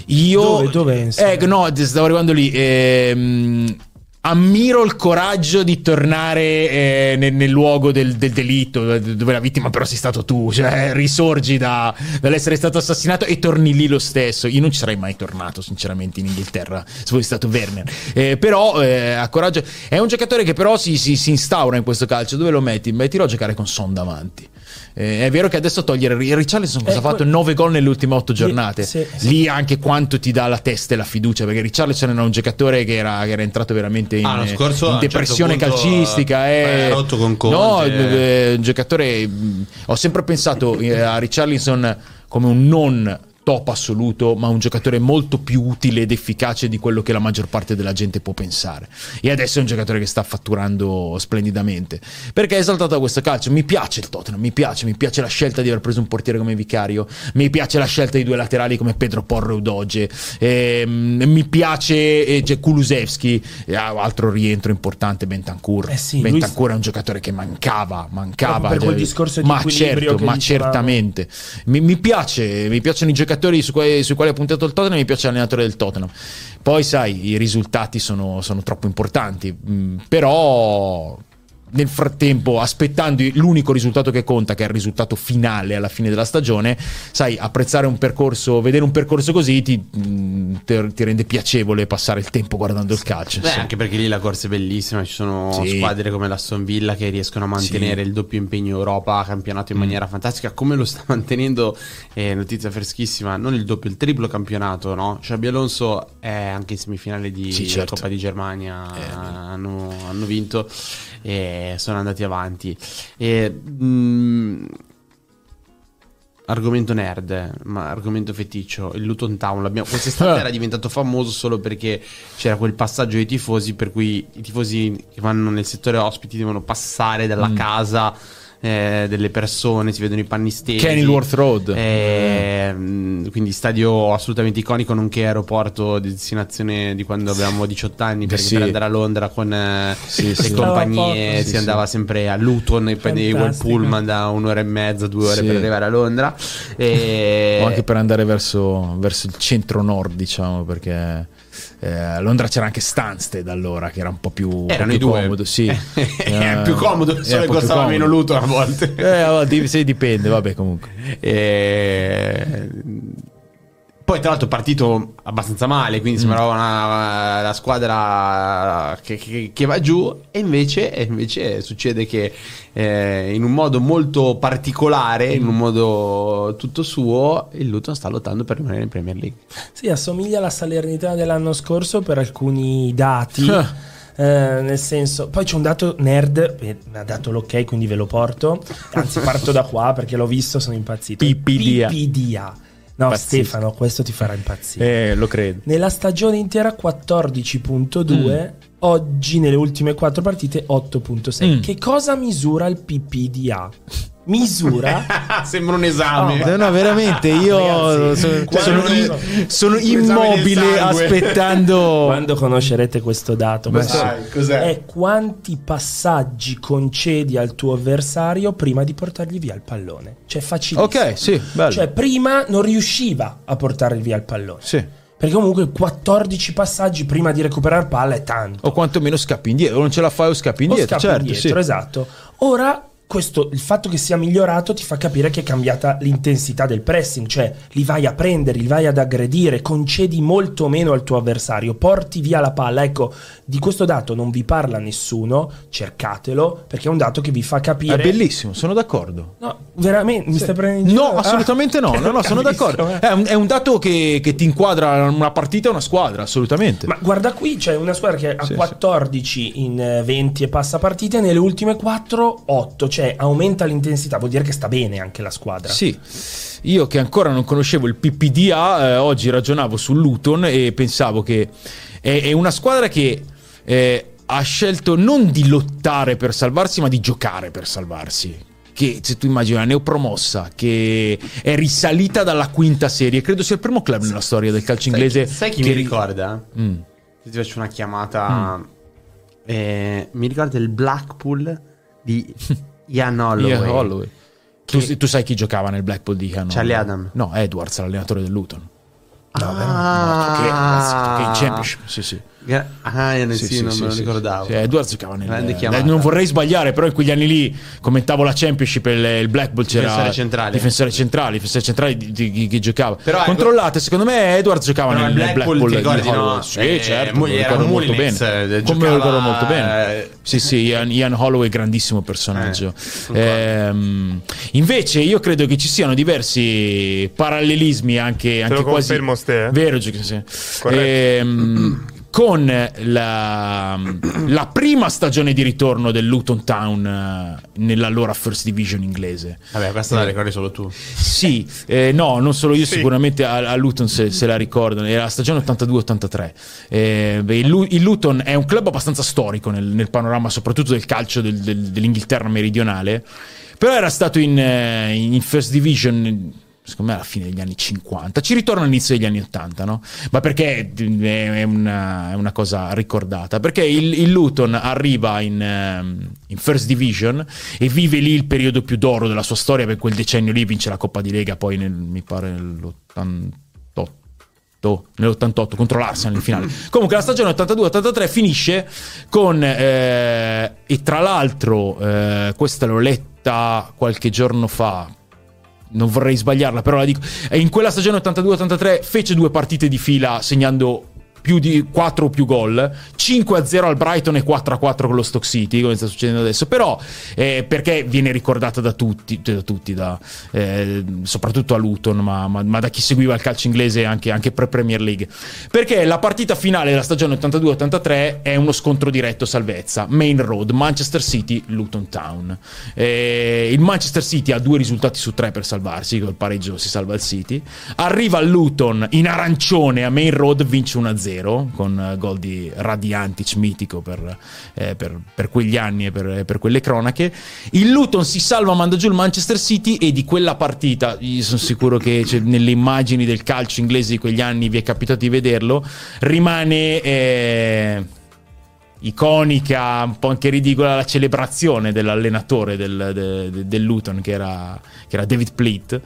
Io, dove? dove eh, no, stavo arrivando lì. Ehm, ammiro il coraggio di tornare eh, nel, nel, luogo del, del, delitto, dove la vittima però sei stato tu, cioè risorgi da, dall'essere stato assassinato e torni lì lo stesso. Io non ci sarei mai tornato, sinceramente, in Inghilterra se fossi stato Werner. Eh, però eh, ha coraggio. È un giocatore che però si, si, si, instaura in questo calcio. Dove lo metti? Mettilo a giocare con Son davanti. Eh, è vero che adesso togliere Richarlison cosa ha ecco. fatto? 9 gol nelle ultime 8 giornate. Sì, sì. Lì anche quanto ti dà la testa e la fiducia, perché Richarlison era un giocatore che era, che era entrato veramente in, ah, scorso, in depressione certo calcistica. È rotto con Conte. No, eh, un giocatore. Ho sempre pensato eh, a Richarlison come un non top assoluto, ma un giocatore molto più utile ed efficace di quello che la maggior parte della gente può pensare. E adesso è un giocatore che sta fatturando splendidamente. Perché è esaltato da questo calcio. Mi piace il Tottenham, mi piace, mi piace la scelta di aver preso un portiere come Vicario, mi piace la scelta di due laterali come Pedro Porro e Udoge, ehm, mi piace eh, cioè, Kulusevski, eh, altro rientro importante Bentancur. Eh sì, Bentancur è un giocatore che mancava, mancava. Proprio per quel discorso di ma certo, ma dicevamo. certamente. Mi, mi piace, mi piacciono i giocatori su quali- sui quali ha puntato il Tottenham, mi piace l'allenatore del Tottenham. Poi, sai, i risultati sono, sono troppo importanti, mm, però nel frattempo, aspettando l'unico risultato che conta, che è il risultato finale alla fine della stagione, sai, apprezzare un percorso, vedere un percorso così ti, mm, te- ti rende piacevole passare il tempo guardando il calcio. Beh, anche perché lì la corsa è bellissima, ci sono Sì. squadre come l'Aston Villa che riescono a mantenere il doppio impegno Europa, campionato Mm. in maniera fantastica, come lo sta mantenendo, eh, notizia freschissima, non il doppio, il triplo campionato, no? Xabi Alonso è anche in semifinale di Sì, certo. Coppa di Germania, hanno, hanno vinto e sono andati avanti. E, mm, Argomento nerd, ma argomento feticcio, il Luton Town. L'abbiamo, quest'estate era diventato famoso solo perché c'era quel passaggio dei tifosi per cui i tifosi che vanno nel settore ospiti devono passare dalla Mm. casa eh, delle persone, si vedono i panni stesi. Kenilworth Road. Eh, mh, quindi stadio assolutamente iconico, nonché aeroporto di destinazione di quando avevamo 18 anni, perché sì. per andare a Londra con eh, Sì, le sì. compagnie Stava si Sì, andava sempre a Luton e prendevi quel pullman da un'ora e mezza, due ore Sì. per arrivare a Londra. E... o anche per andare verso, verso il centro-nord, diciamo, perché eh, a Londra c'era anche Stansted allora, che era un po' più, un po' Erano più comodo. Sì. è più comodo, solo che costava meno Luton a volte. Eh, sì, dipende, vabbè, comunque. E... Poi tra l'altro è partito abbastanza male, quindi sembrava una, la squadra che, che- che va giù e invece, invece succede che eh, in un modo molto particolare, in un modo tutto suo, il Luton sta lottando per rimanere in Premier League. Sì, assomiglia alla Salernitana dell'anno scorso per alcuni dati. eh, nel senso, poi c'è un dato nerd, eh, mi ha dato l'ok, quindi ve lo porto. Anzi, parto da qua perché l'ho visto, sono impazzito. PPDA. PPDA. No, Pazzesco. Stefano, questo ti farà impazzire. Eh, lo credo. Nella stagione intera 14.2, oggi nelle ultime 4 partite 8.6. Mm. Che cosa misura il PPDA? Misura Sembra un esame. Oh, No, no, veramente, io Ragazzi, sono, sono, sono immobile aspettando. quando conoscerete questo dato. Beh, Questo sì. Dai, cos'è? è quanti passaggi concedi al tuo avversario prima di portargli via il pallone. Cioè, facilissimo. Ok, sì, bello. Cioè, prima non riusciva a portare via il pallone. Sì. Perché comunque 14 passaggi prima di recuperare palla è tanto. O quantomeno scappi indietro, o non ce la fai o scappi O indietro, scappi certo, indietro, sì. esatto. Ora, questo, il fatto che sia migliorato ti fa capire che è cambiata l'intensità del pressing, cioè li vai a prendere, li vai ad aggredire, concedi molto meno al tuo avversario, porti via la palla. Ecco, di questo dato non vi parla nessuno, cercatelo, perché è un dato che vi fa capire... È bellissimo, sono d'accordo. No, veramente, mi stai prendendo in No, giro? assolutamente no, no, no, sono d'accordo. eh. È un, è un dato che, che ti inquadra una partita e una squadra, assolutamente. Ma guarda qui, c'è una squadra che ha Sì, 14 in eh, 20 e passa partite, nelle ultime 4 8, cioè aumenta l'intensità, vuol dire che sta bene anche la squadra. Sì, io che ancora non conoscevo il PPDA, eh, oggi ragionavo sul Luton e pensavo che è, è una squadra che eh, ha scelto non di lottare per salvarsi, ma di giocare per salvarsi. Che se tu immagini una neopromossa che è risalita dalla quinta serie, credo sia il primo club nella storia del calcio inglese. Sai chi che mi ri- ricorda? Mm. Se ti faccio una chiamata, eh, mi ricorda il Blackpool di Ian Holloway. Ian Holloway. Tu, tu sai chi giocava nel Blackpool di Ian Charlie? Adam. No, Edwards, l'allenatore del Luton. No, No, che, che in Championship, sì, sì. Gra- ah, eh, sì, non me lo sì, ricordavo. sì. Edwards giocava nel eh, non vorrei sbagliare, però in quegli anni lì commentavo la Championship e il, il Blackpool c'era Difensore centrale. difensore centrale, difensore centrale di, di- di- che giocava. Però, ecco- Controllate, secondo me Edwards giocava nel, nel Blackpool, Blackpool, ti ricordi, no? Sì, Eh, certo, mo- me lo era ricordo molto Mullins, bene. eh, Come me lo ricordo giocava, molto bene. eh, Sì, sì, Ian, Ian Holloway grandissimo personaggio. concordo. Ehm, invece io credo che ci siano diversi parallelismi anche, anche lo quasi confermo, Ste, eh? Vero, sì. Corretto. Ehm, con la, la prima stagione di ritorno del Luton Town eh, nell'allora First Division inglese. Vabbè, questa la ricordi solo tu. Sì, eh, no, non solo io, Sì. sicuramente a, a Luton se, se la ricordano, era la stagione 82-83. Eh, il, il Luton è un club abbastanza storico nel, nel panorama, soprattutto del calcio del- del- dell'Inghilterra meridionale, però era stato in, eh, in First Division secondo me alla fine degli anni 50, ci ritorna all'inizio degli anni 80, no? Ma perché è una, è una cosa ricordata? Perché il, il Luton arriva in, ehm, in First Division e vive lì il periodo più d'oro della sua storia, per quel decennio lì vince la Coppa di Lega poi nel, mi pare nell'88 nell'88 contro l'Arsenal in finale. Comunque la stagione 82-83 finisce con eh, e tra l'altro eh, questa l'ho letta qualche giorno fa. Non vorrei sbagliarla, però la dico. E in quella stagione 82-83 fece due partite di fila segnando più di 4 o più gol, 5-0 al Brighton e 4-4 con lo Stock City, come sta succedendo adesso. Però eh, perché viene ricordata da tutti, da tutti da, eh, soprattutto a Luton, ma, ma- ma da chi seguiva il calcio inglese anche, anche pre-Premier League? Perché la partita finale della stagione 82-83 è uno scontro diretto salvezza, Main Road, Manchester City, Luton Town. Eh, il Manchester City ha due risultati su tre per salvarsi, col pareggio si salva il City. Arriva il Luton in arancione a Main Road, vince 1-0 con eh, gol di Radiantic mitico per, eh, per- per quegli anni e per, per quelle cronache. Il Luton si salva, manda giù il Manchester City e di quella partita, io sono sicuro che cioè, nelle immagini del calcio inglese di quegli anni vi è capitato di vederlo, rimane... eh, iconica, un po' anche ridicola la celebrazione dell'allenatore del, de- de- del Luton che era, che era David Pleat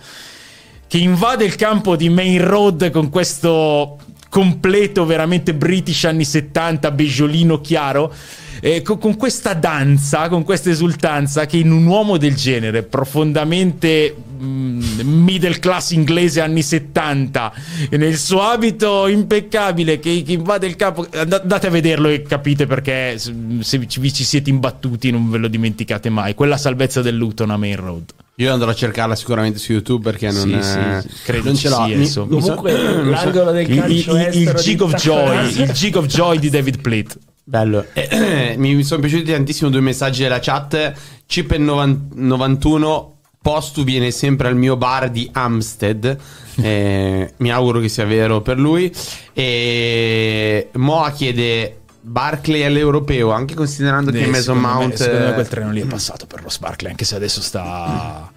che invade il campo di Main Road con questo completo veramente british anni 70 beggiolino chiaro eh, co- con, questa danza, con questa esultanza che in un uomo del genere profondamente mm, middle class inglese anni 70 e nel suo abito impeccabile che, che invade il campo and- andate a vederlo e capite perché se se vi ci siete imbattuti non ve lo dimenticate mai. Quella salvezza del Luton a Main Road Io andrò a cercarla sicuramente su YouTube perché non, Sì, eh, sì, sì, credo non ce l'ho. Mi- so- Comunque, l'angolo del il, il, calcio il, il estero Jig of Joy il Jig of Joy di David Pleat Bello. Eh, mi mi sono piaciuti tantissimo due messaggi della chat. Chip91 Postu viene sempre al mio bar di Amstead. Eh, mi auguro che sia vero per lui. E Moa chiede Barclay all'europeo, anche considerando che Eh, Mason secondo me- Mount. secondo me eh, quel treno lì è passato per Ross Barkley anche se adesso sta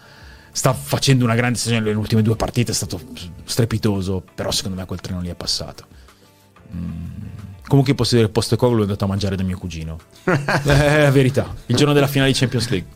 sta facendo una grande stagione nelle ultime due partite è stato strepitoso però secondo me quel treno lì è passato Mm. Comunque posso dire che Postecoglou è andato a mangiare da mio cugino. è la verità. Il giorno della finale di Champions League.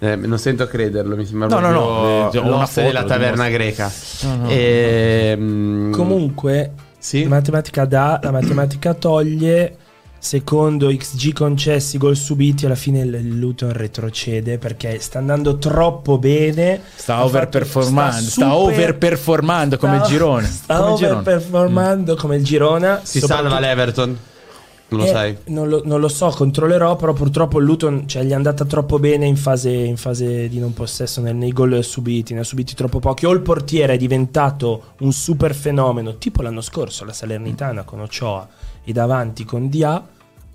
Eh, non sento a crederlo, mi sembra No, no, proprio no, eh, ho una foto, della lo taverna greca. No, no. Ehm, Comunque, Sì? la matematica dà, la matematica toglie. Secondo XG concessi, gol subiti, alla fine il il Luton retrocede perché sta andando troppo bene. Sta overperformando, sta, super- overperformando come il sta- girone. Sta come il overperformando come il Girona. si salva l'Everton? Non lo Eh, sai? Non lo, non lo so, controllerò, però purtroppo il Luton cioè, gli è andata troppo bene in fase, in fase di non possesso nel- nei gol subiti, ne ha subiti troppo pochi. O il portiere è diventato un super fenomeno, tipo l'anno scorso la Salernitana con Ochoa e davanti con Dia,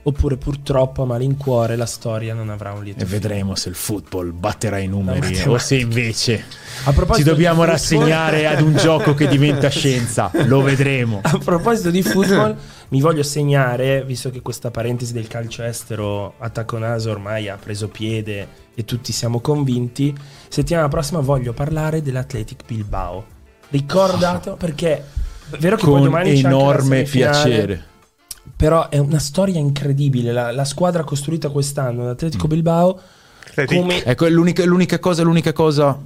oppure purtroppo a malincuore la storia non avrà un lieto E fine. vedremo se il football batterà i numeri o se invece ci dobbiamo di football- rassegnare ad un gioco che diventa scienza. Lo vedremo. A proposito di football, mi voglio segnare, visto che questa parentesi del calcio estero a Taconaso ormai ha preso piede e tutti siamo convinti, settimana prossima voglio parlare dell'Athletic Bilbao. Ricordato perché è vero che poi Con domani anche la enorme piacere. Però è una storia incredibile. La, la squadra costruita quest'anno, l'Atletico Bilbao, Athletic. come Ecco, l'unica, l'unica cosa, l'unica cosa.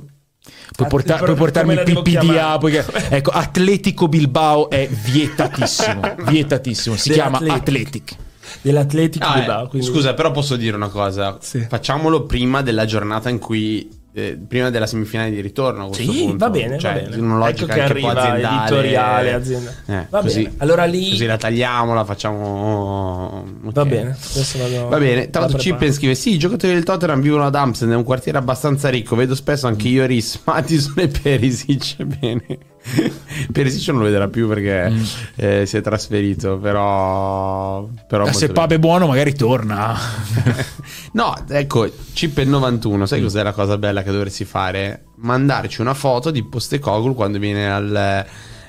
Puoi, porta- puoi portarmi il PPDA. che- ecco, Atletico Bilbao è vietatissimo. vietatissimo. Si chiama. Athletic. dell'Atletico Ah, eh, Bilbao. quindi- Scusa, però posso dire una cosa. Sì. Facciamolo prima della giornata in cui. Eh, prima della semifinale di ritorno. Sì, punto. va bene, Cioè, va bene. una logica ecco che arriva aziendale. editoriale, azienda. Eh, va così- bene. Allora lì Così la tagliamo, la facciamo. ok. va bene. Vado Va bene, tra la l'altro. Cippen scrive: Sì, i giocatori del Tottenham vivono ad Amsterdam, è un quartiere abbastanza ricco. Vedo spesso anche io Ris, Madison e Perisic. Bene. Perisic non lo vedrà più perché eh, si è trasferito, però... però Eh, Se. Pab è buono, magari torna. No, ecco, Chip 91, sai cos'è la cosa bella che dovresti fare? Mandarci una foto di Postecoglou quando viene al,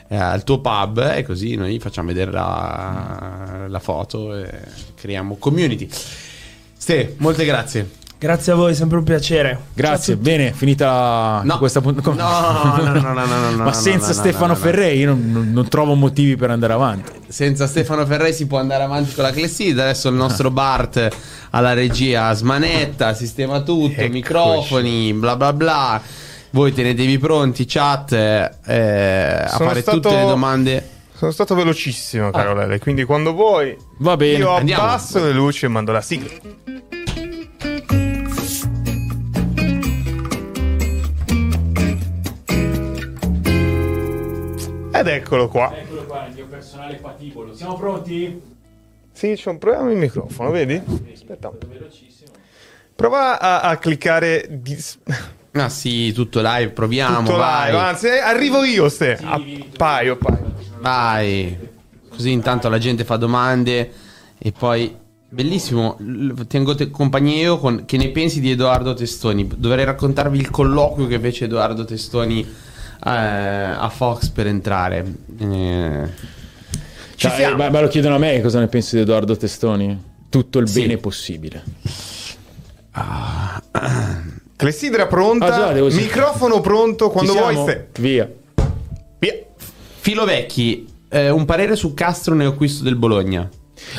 eh, al tuo pub e così noi facciamo vedere la, la foto e creiamo community. Ste, molte grazie. Grazie a voi, sempre un piacere. Grazie, bene, finita No. questa puntata. No, no, no, no, no, no, no, Ma senza no, no, Stefano no, no. Ferrei io non, non- trovo motivi per andare avanti. Senza Stefano Ferrei si può andare avanti con la clessidra. Adesso il nostro Bart alla regia smanetta, sistema tutto, Eccoci. microfoni, bla bla bla. Voi tenetevi pronti, chat, eh, a Sono fare stato- tutte le domande. Sono stato velocissimo, caro Lele, quindi quando vuoi Va bene. io andiamo. abbasso le luci e mando la sigla. Ed eccolo qua. Eccolo qua, il mio personale patibolo. Siamo pronti? Sì, c'è un problema il microfono, vedi? Aspetta. Prova a, a cliccare dis- Ah sì, tutto live, proviamo. tutto vai. live. Anzi, eh, arrivo io, ste. Appaio, appaio. Vai. Così intanto la gente fa domande e poi bellissimo, tengo te- compagnia io con che ne pensi di Edoardo Testoni? Dovrei raccontarvi il colloquio che fece Edoardo Testoni a Fox per entrare. Eh, Ci Cioè, siamo. eh, ma, ma lo chiedono a me cosa ne pensi di Edoardo Testoni? Tutto il Sì. bene possibile. Clessidra pronta, Ah, già, microfono pronto, quando Ci vuoi, ste. Via. Via. Filo Vecchi, eh, un parere su Castro nell'acquisto del Bologna.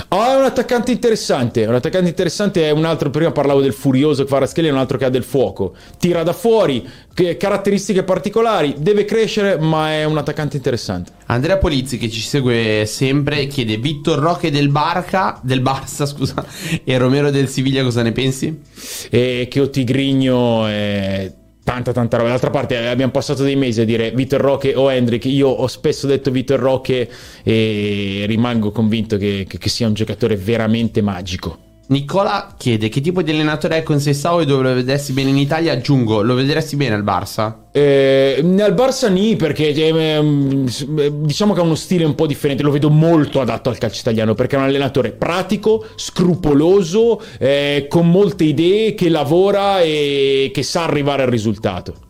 Ah, è un attaccante interessante. Un attaccante interessante è un altro. Prima parlavo del furioso Kvaratskhelia, è un altro che ha del fuoco. Tira da fuori, che- caratteristiche particolari. Deve crescere, ma è un attaccante interessante. Andrea Polizzi che ci segue sempre chiede Vittor Roque del Barca, del Barça, scusa, e Romero del Siviglia cosa ne pensi? E che o Tigrigno è. Tanta tanta roba. D'altra parte eh, abbiamo passato dei mesi a dire Vitor Roque o Hendrik. Io ho spesso detto Vitor Roque e rimango convinto che, che- che sia un giocatore veramente magico. Nicola chiede che tipo di allenatore è con Sessao e dove lo vedresti bene in Italia? Aggiungo, lo vedresti bene al Barça? Eh, nel Barça nì perché eh, diciamo che ha uno stile un po' differente lo vedo molto adatto al calcio italiano perché è un allenatore pratico scrupoloso eh, con molte idee che lavora e che sa arrivare al risultato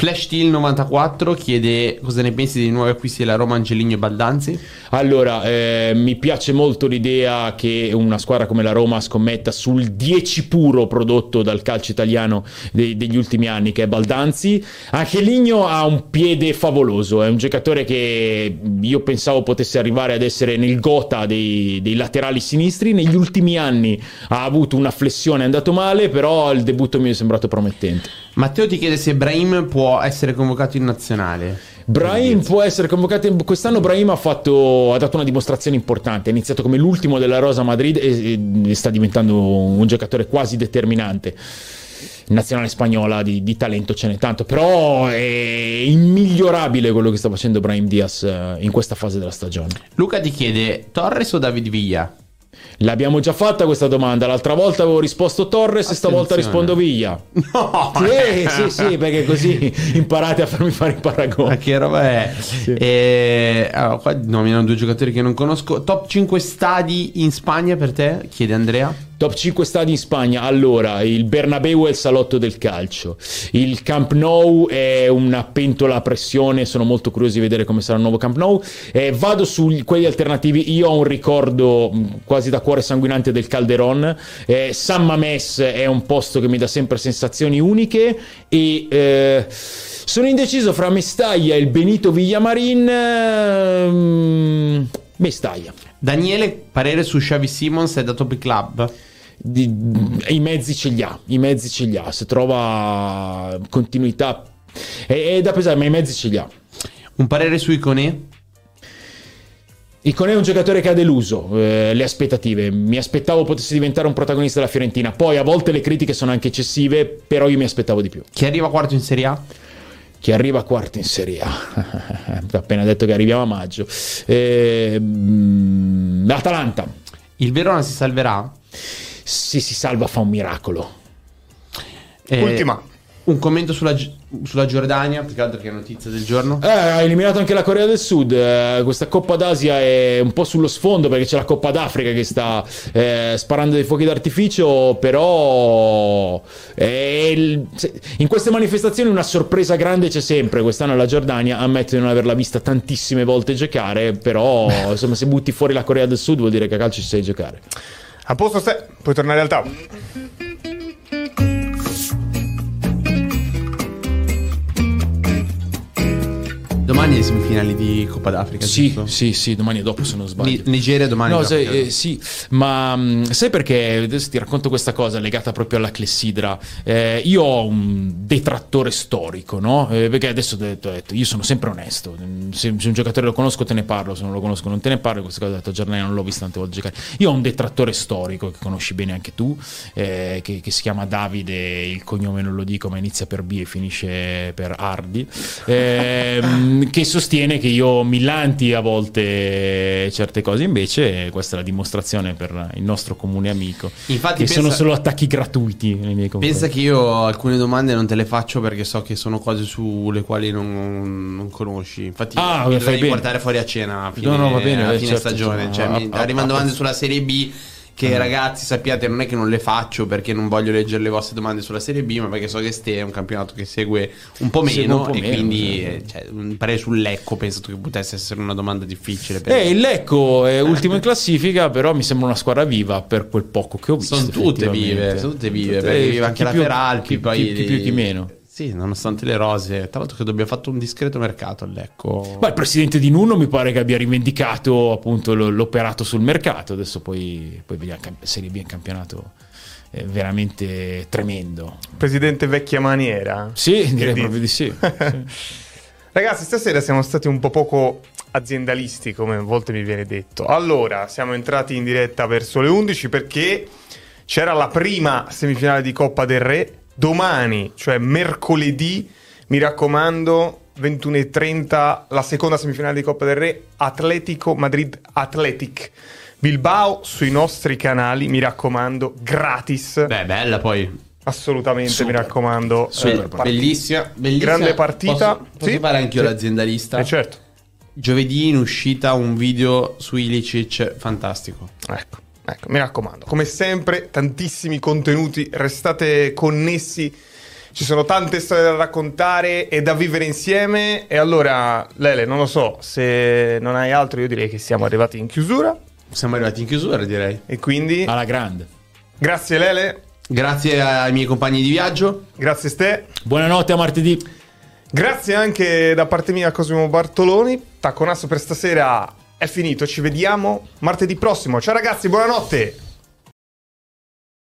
Flash Steel 94 chiede cosa ne pensi dei nuovi acquisti della Roma Angeligno e Baldanzi? allora eh, mi piace molto l'idea che una squadra come la Roma scommetta sul 10 puro prodotto dal calcio italiano de- degli ultimi anni che è Baldanzi. Anche Ligno ha un piede favoloso è un giocatore che io pensavo potesse arrivare ad essere nel gota dei, dei laterali sinistri. Negli ultimi anni ha avuto una flessione è andato male però il debutto mi è sembrato promettente Matteo ti chiede se Brahim può essere convocato in nazionale. Brahim può essere convocato. Quest'anno Brahim ha, fatto, ha dato una dimostrazione importante. Ha iniziato come l'ultimo della Rosa Madrid e, e sta diventando un giocatore quasi determinante. In Nazionale spagnola di, di talento ce n'è tanto, però è immigliorabile quello che sta facendo Brahim Diaz eh, in questa fase della stagione. Luca ti chiede Torres o David Villa? L'abbiamo già fatta questa domanda. L'altra volta avevo risposto Torres e stavolta rispondo Villa. No! Sì, sì, sì, perché così imparate a farmi fare i Ma paragoni. che roba è? E, allora, qua nominano due giocatori che non conosco. Top 5 stadi in Spagna per te? Chiede Andrea. Top 5 stadi in Spagna. Allora, il Bernabeu è il salotto del calcio. Il Camp Nou è una pentola a pressione. Sono molto curioso di vedere come sarà il nuovo Camp Nou. Eh, vado su quelli alternativi. Io ho un ricordo quasi da cuore sanguinante del Calderon. Eh, San Mames è un posto che mi dà sempre sensazioni uniche. E. eh, sono indeciso fra Mestaglia e il Benito Villamarin. ehm, Mestaglia. Daniele, parere su Xavi Simons è da Topi Club? Di- i mezzi ce li ha, i mezzi ce li ha, se trova continuità è, è da pesare, ma i mezzi ce li ha. Un parere su Iconè? Iconè è un giocatore che ha deluso eh, le aspettative. Mi aspettavo potesse diventare un protagonista della Fiorentina. Poi a volte le critiche sono anche eccessive, però io mi aspettavo di più. Chi arriva quarto in Serie A? Chi arriva quarto in Serie A? Ho appena detto che arriviamo a maggio. Eh, L'Atalanta, Il Verona si salverà? Se si salva fa un miracolo. Eh, Ultima. Un commento sulla, sulla Giordania, più che altro che è notizia del giorno. Eh, ha eliminato anche la Corea del Sud. Eh, questa Coppa d'Asia è un po' sullo sfondo perché c'è la Coppa d'Africa che sta eh, sparando dei fuochi d'artificio. Però è il- se- in queste manifestazioni una sorpresa grande c'è sempre. Quest'anno la Giordania ammette di non averla vista tantissime volte giocare. Però insomma, se butti fuori la Corea del Sud vuol dire che a calcio ci sai giocare. A posto ste, puoi tornare al tavolo. Domani le semifinali di Coppa d'Africa. Sì, giusto? sì, sì, domani e dopo se non sbaglio. Ni- Nigeria domani. No, perché- eh, sì, ma mh, sai perché? Adesso ti racconto questa cosa legata proprio alla clessidra. Eh, io ho un detrattore storico, no? Eh, perché adesso ho detto, ho detto, io sono sempre onesto. Mm, Se, se un giocatore lo conosco te ne parlo, se non lo conosco non te ne parlo. Questa cosa ho detto, Giardini non l'ho visto tante volte giocare. Io ho un detrattore storico che conosci bene anche tu, eh, che, che si chiama Davide, il cognome non lo dico, ma inizia per B e finisce per Ardi, ehm, che sostiene che io millanti a volte certe cose, invece questa è la dimostrazione per il nostro comune amico, Infatti che pensa- sono solo attacchi gratuiti nei miei confronti. Pensa che io alcune domande non te le faccio perché so che sono cose sulle quali non, non conosci. Infatti, Ah, mi dovrei portare fuori a cena a fine, No, no, va bene, a eh, fine certo, stagione. Cioè, Ah, mi ah, arrivano ah, domande sulla Serie B. Che ragazzi sappiate, non è che non le faccio perché non voglio leggere le vostre domande sulla Serie B, ma perché so che ste è un campionato che segue un po' meno. un po' e meno, quindi, sì. eh, cioè, parere sul Lecco penso che potesse essere una domanda difficile. Per Eh, il Lecco è ultimo in classifica, però mi sembra una squadra viva per quel poco che ho visto. Sono tutte vive, sono tutte vive, Tutte- perché vive anche la più- Feralpi, chi, poi chi- chi più chi meno. Sì, nonostante le rose. Tra l'altro credo abbia fatto un discreto mercato al Lecco. Ma il presidente di Nuno mi pare che abbia rivendicato appunto lo- l'operato sul mercato. Adesso poi, poi vediamo. camp- Serie B un campionato veramente tremendo. Presidente vecchia maniera. Sì, direi proprio di sì. Sì. Ragazzi, stasera siamo stati un po' poco aziendalisti, come a volte mi viene detto. Allora, siamo entrati in diretta verso le 11 perché c'era la prima semifinale di Coppa del Re. Domani, cioè mercoledì, mi raccomando, 21.30, la seconda semifinale di Coppa del Re, Atletico Madrid Athletic. Bilbao sui nostri canali, mi raccomando, gratis. Beh, bella poi. Assolutamente, Super. mi raccomando. Super Be- partita. bellissima, bellissima. Grande partita. Posso, posso Sì? fare anch'io Sì. l'aziendalista? Eh, certo. Giovedì in uscita un video su Ilicic fantastico. Ecco, ecco, mi raccomando. Come sempre, tantissimi contenuti, restate connessi. Ci sono tante storie da raccontare e da vivere insieme. E allora, Lele, non lo so, se non hai altro, io direi che siamo arrivati in chiusura. Siamo arrivati in chiusura, direi. E quindi, Alla grande. grazie Lele, Grazie ai miei compagni di viaggio. grazie Ste. Buonanotte a martedì. Grazie anche da parte mia a Cosimo Bartoloni. Tacconasso per stasera è finito, ci vediamo martedì prossimo. Ciao ragazzi, buonanotte!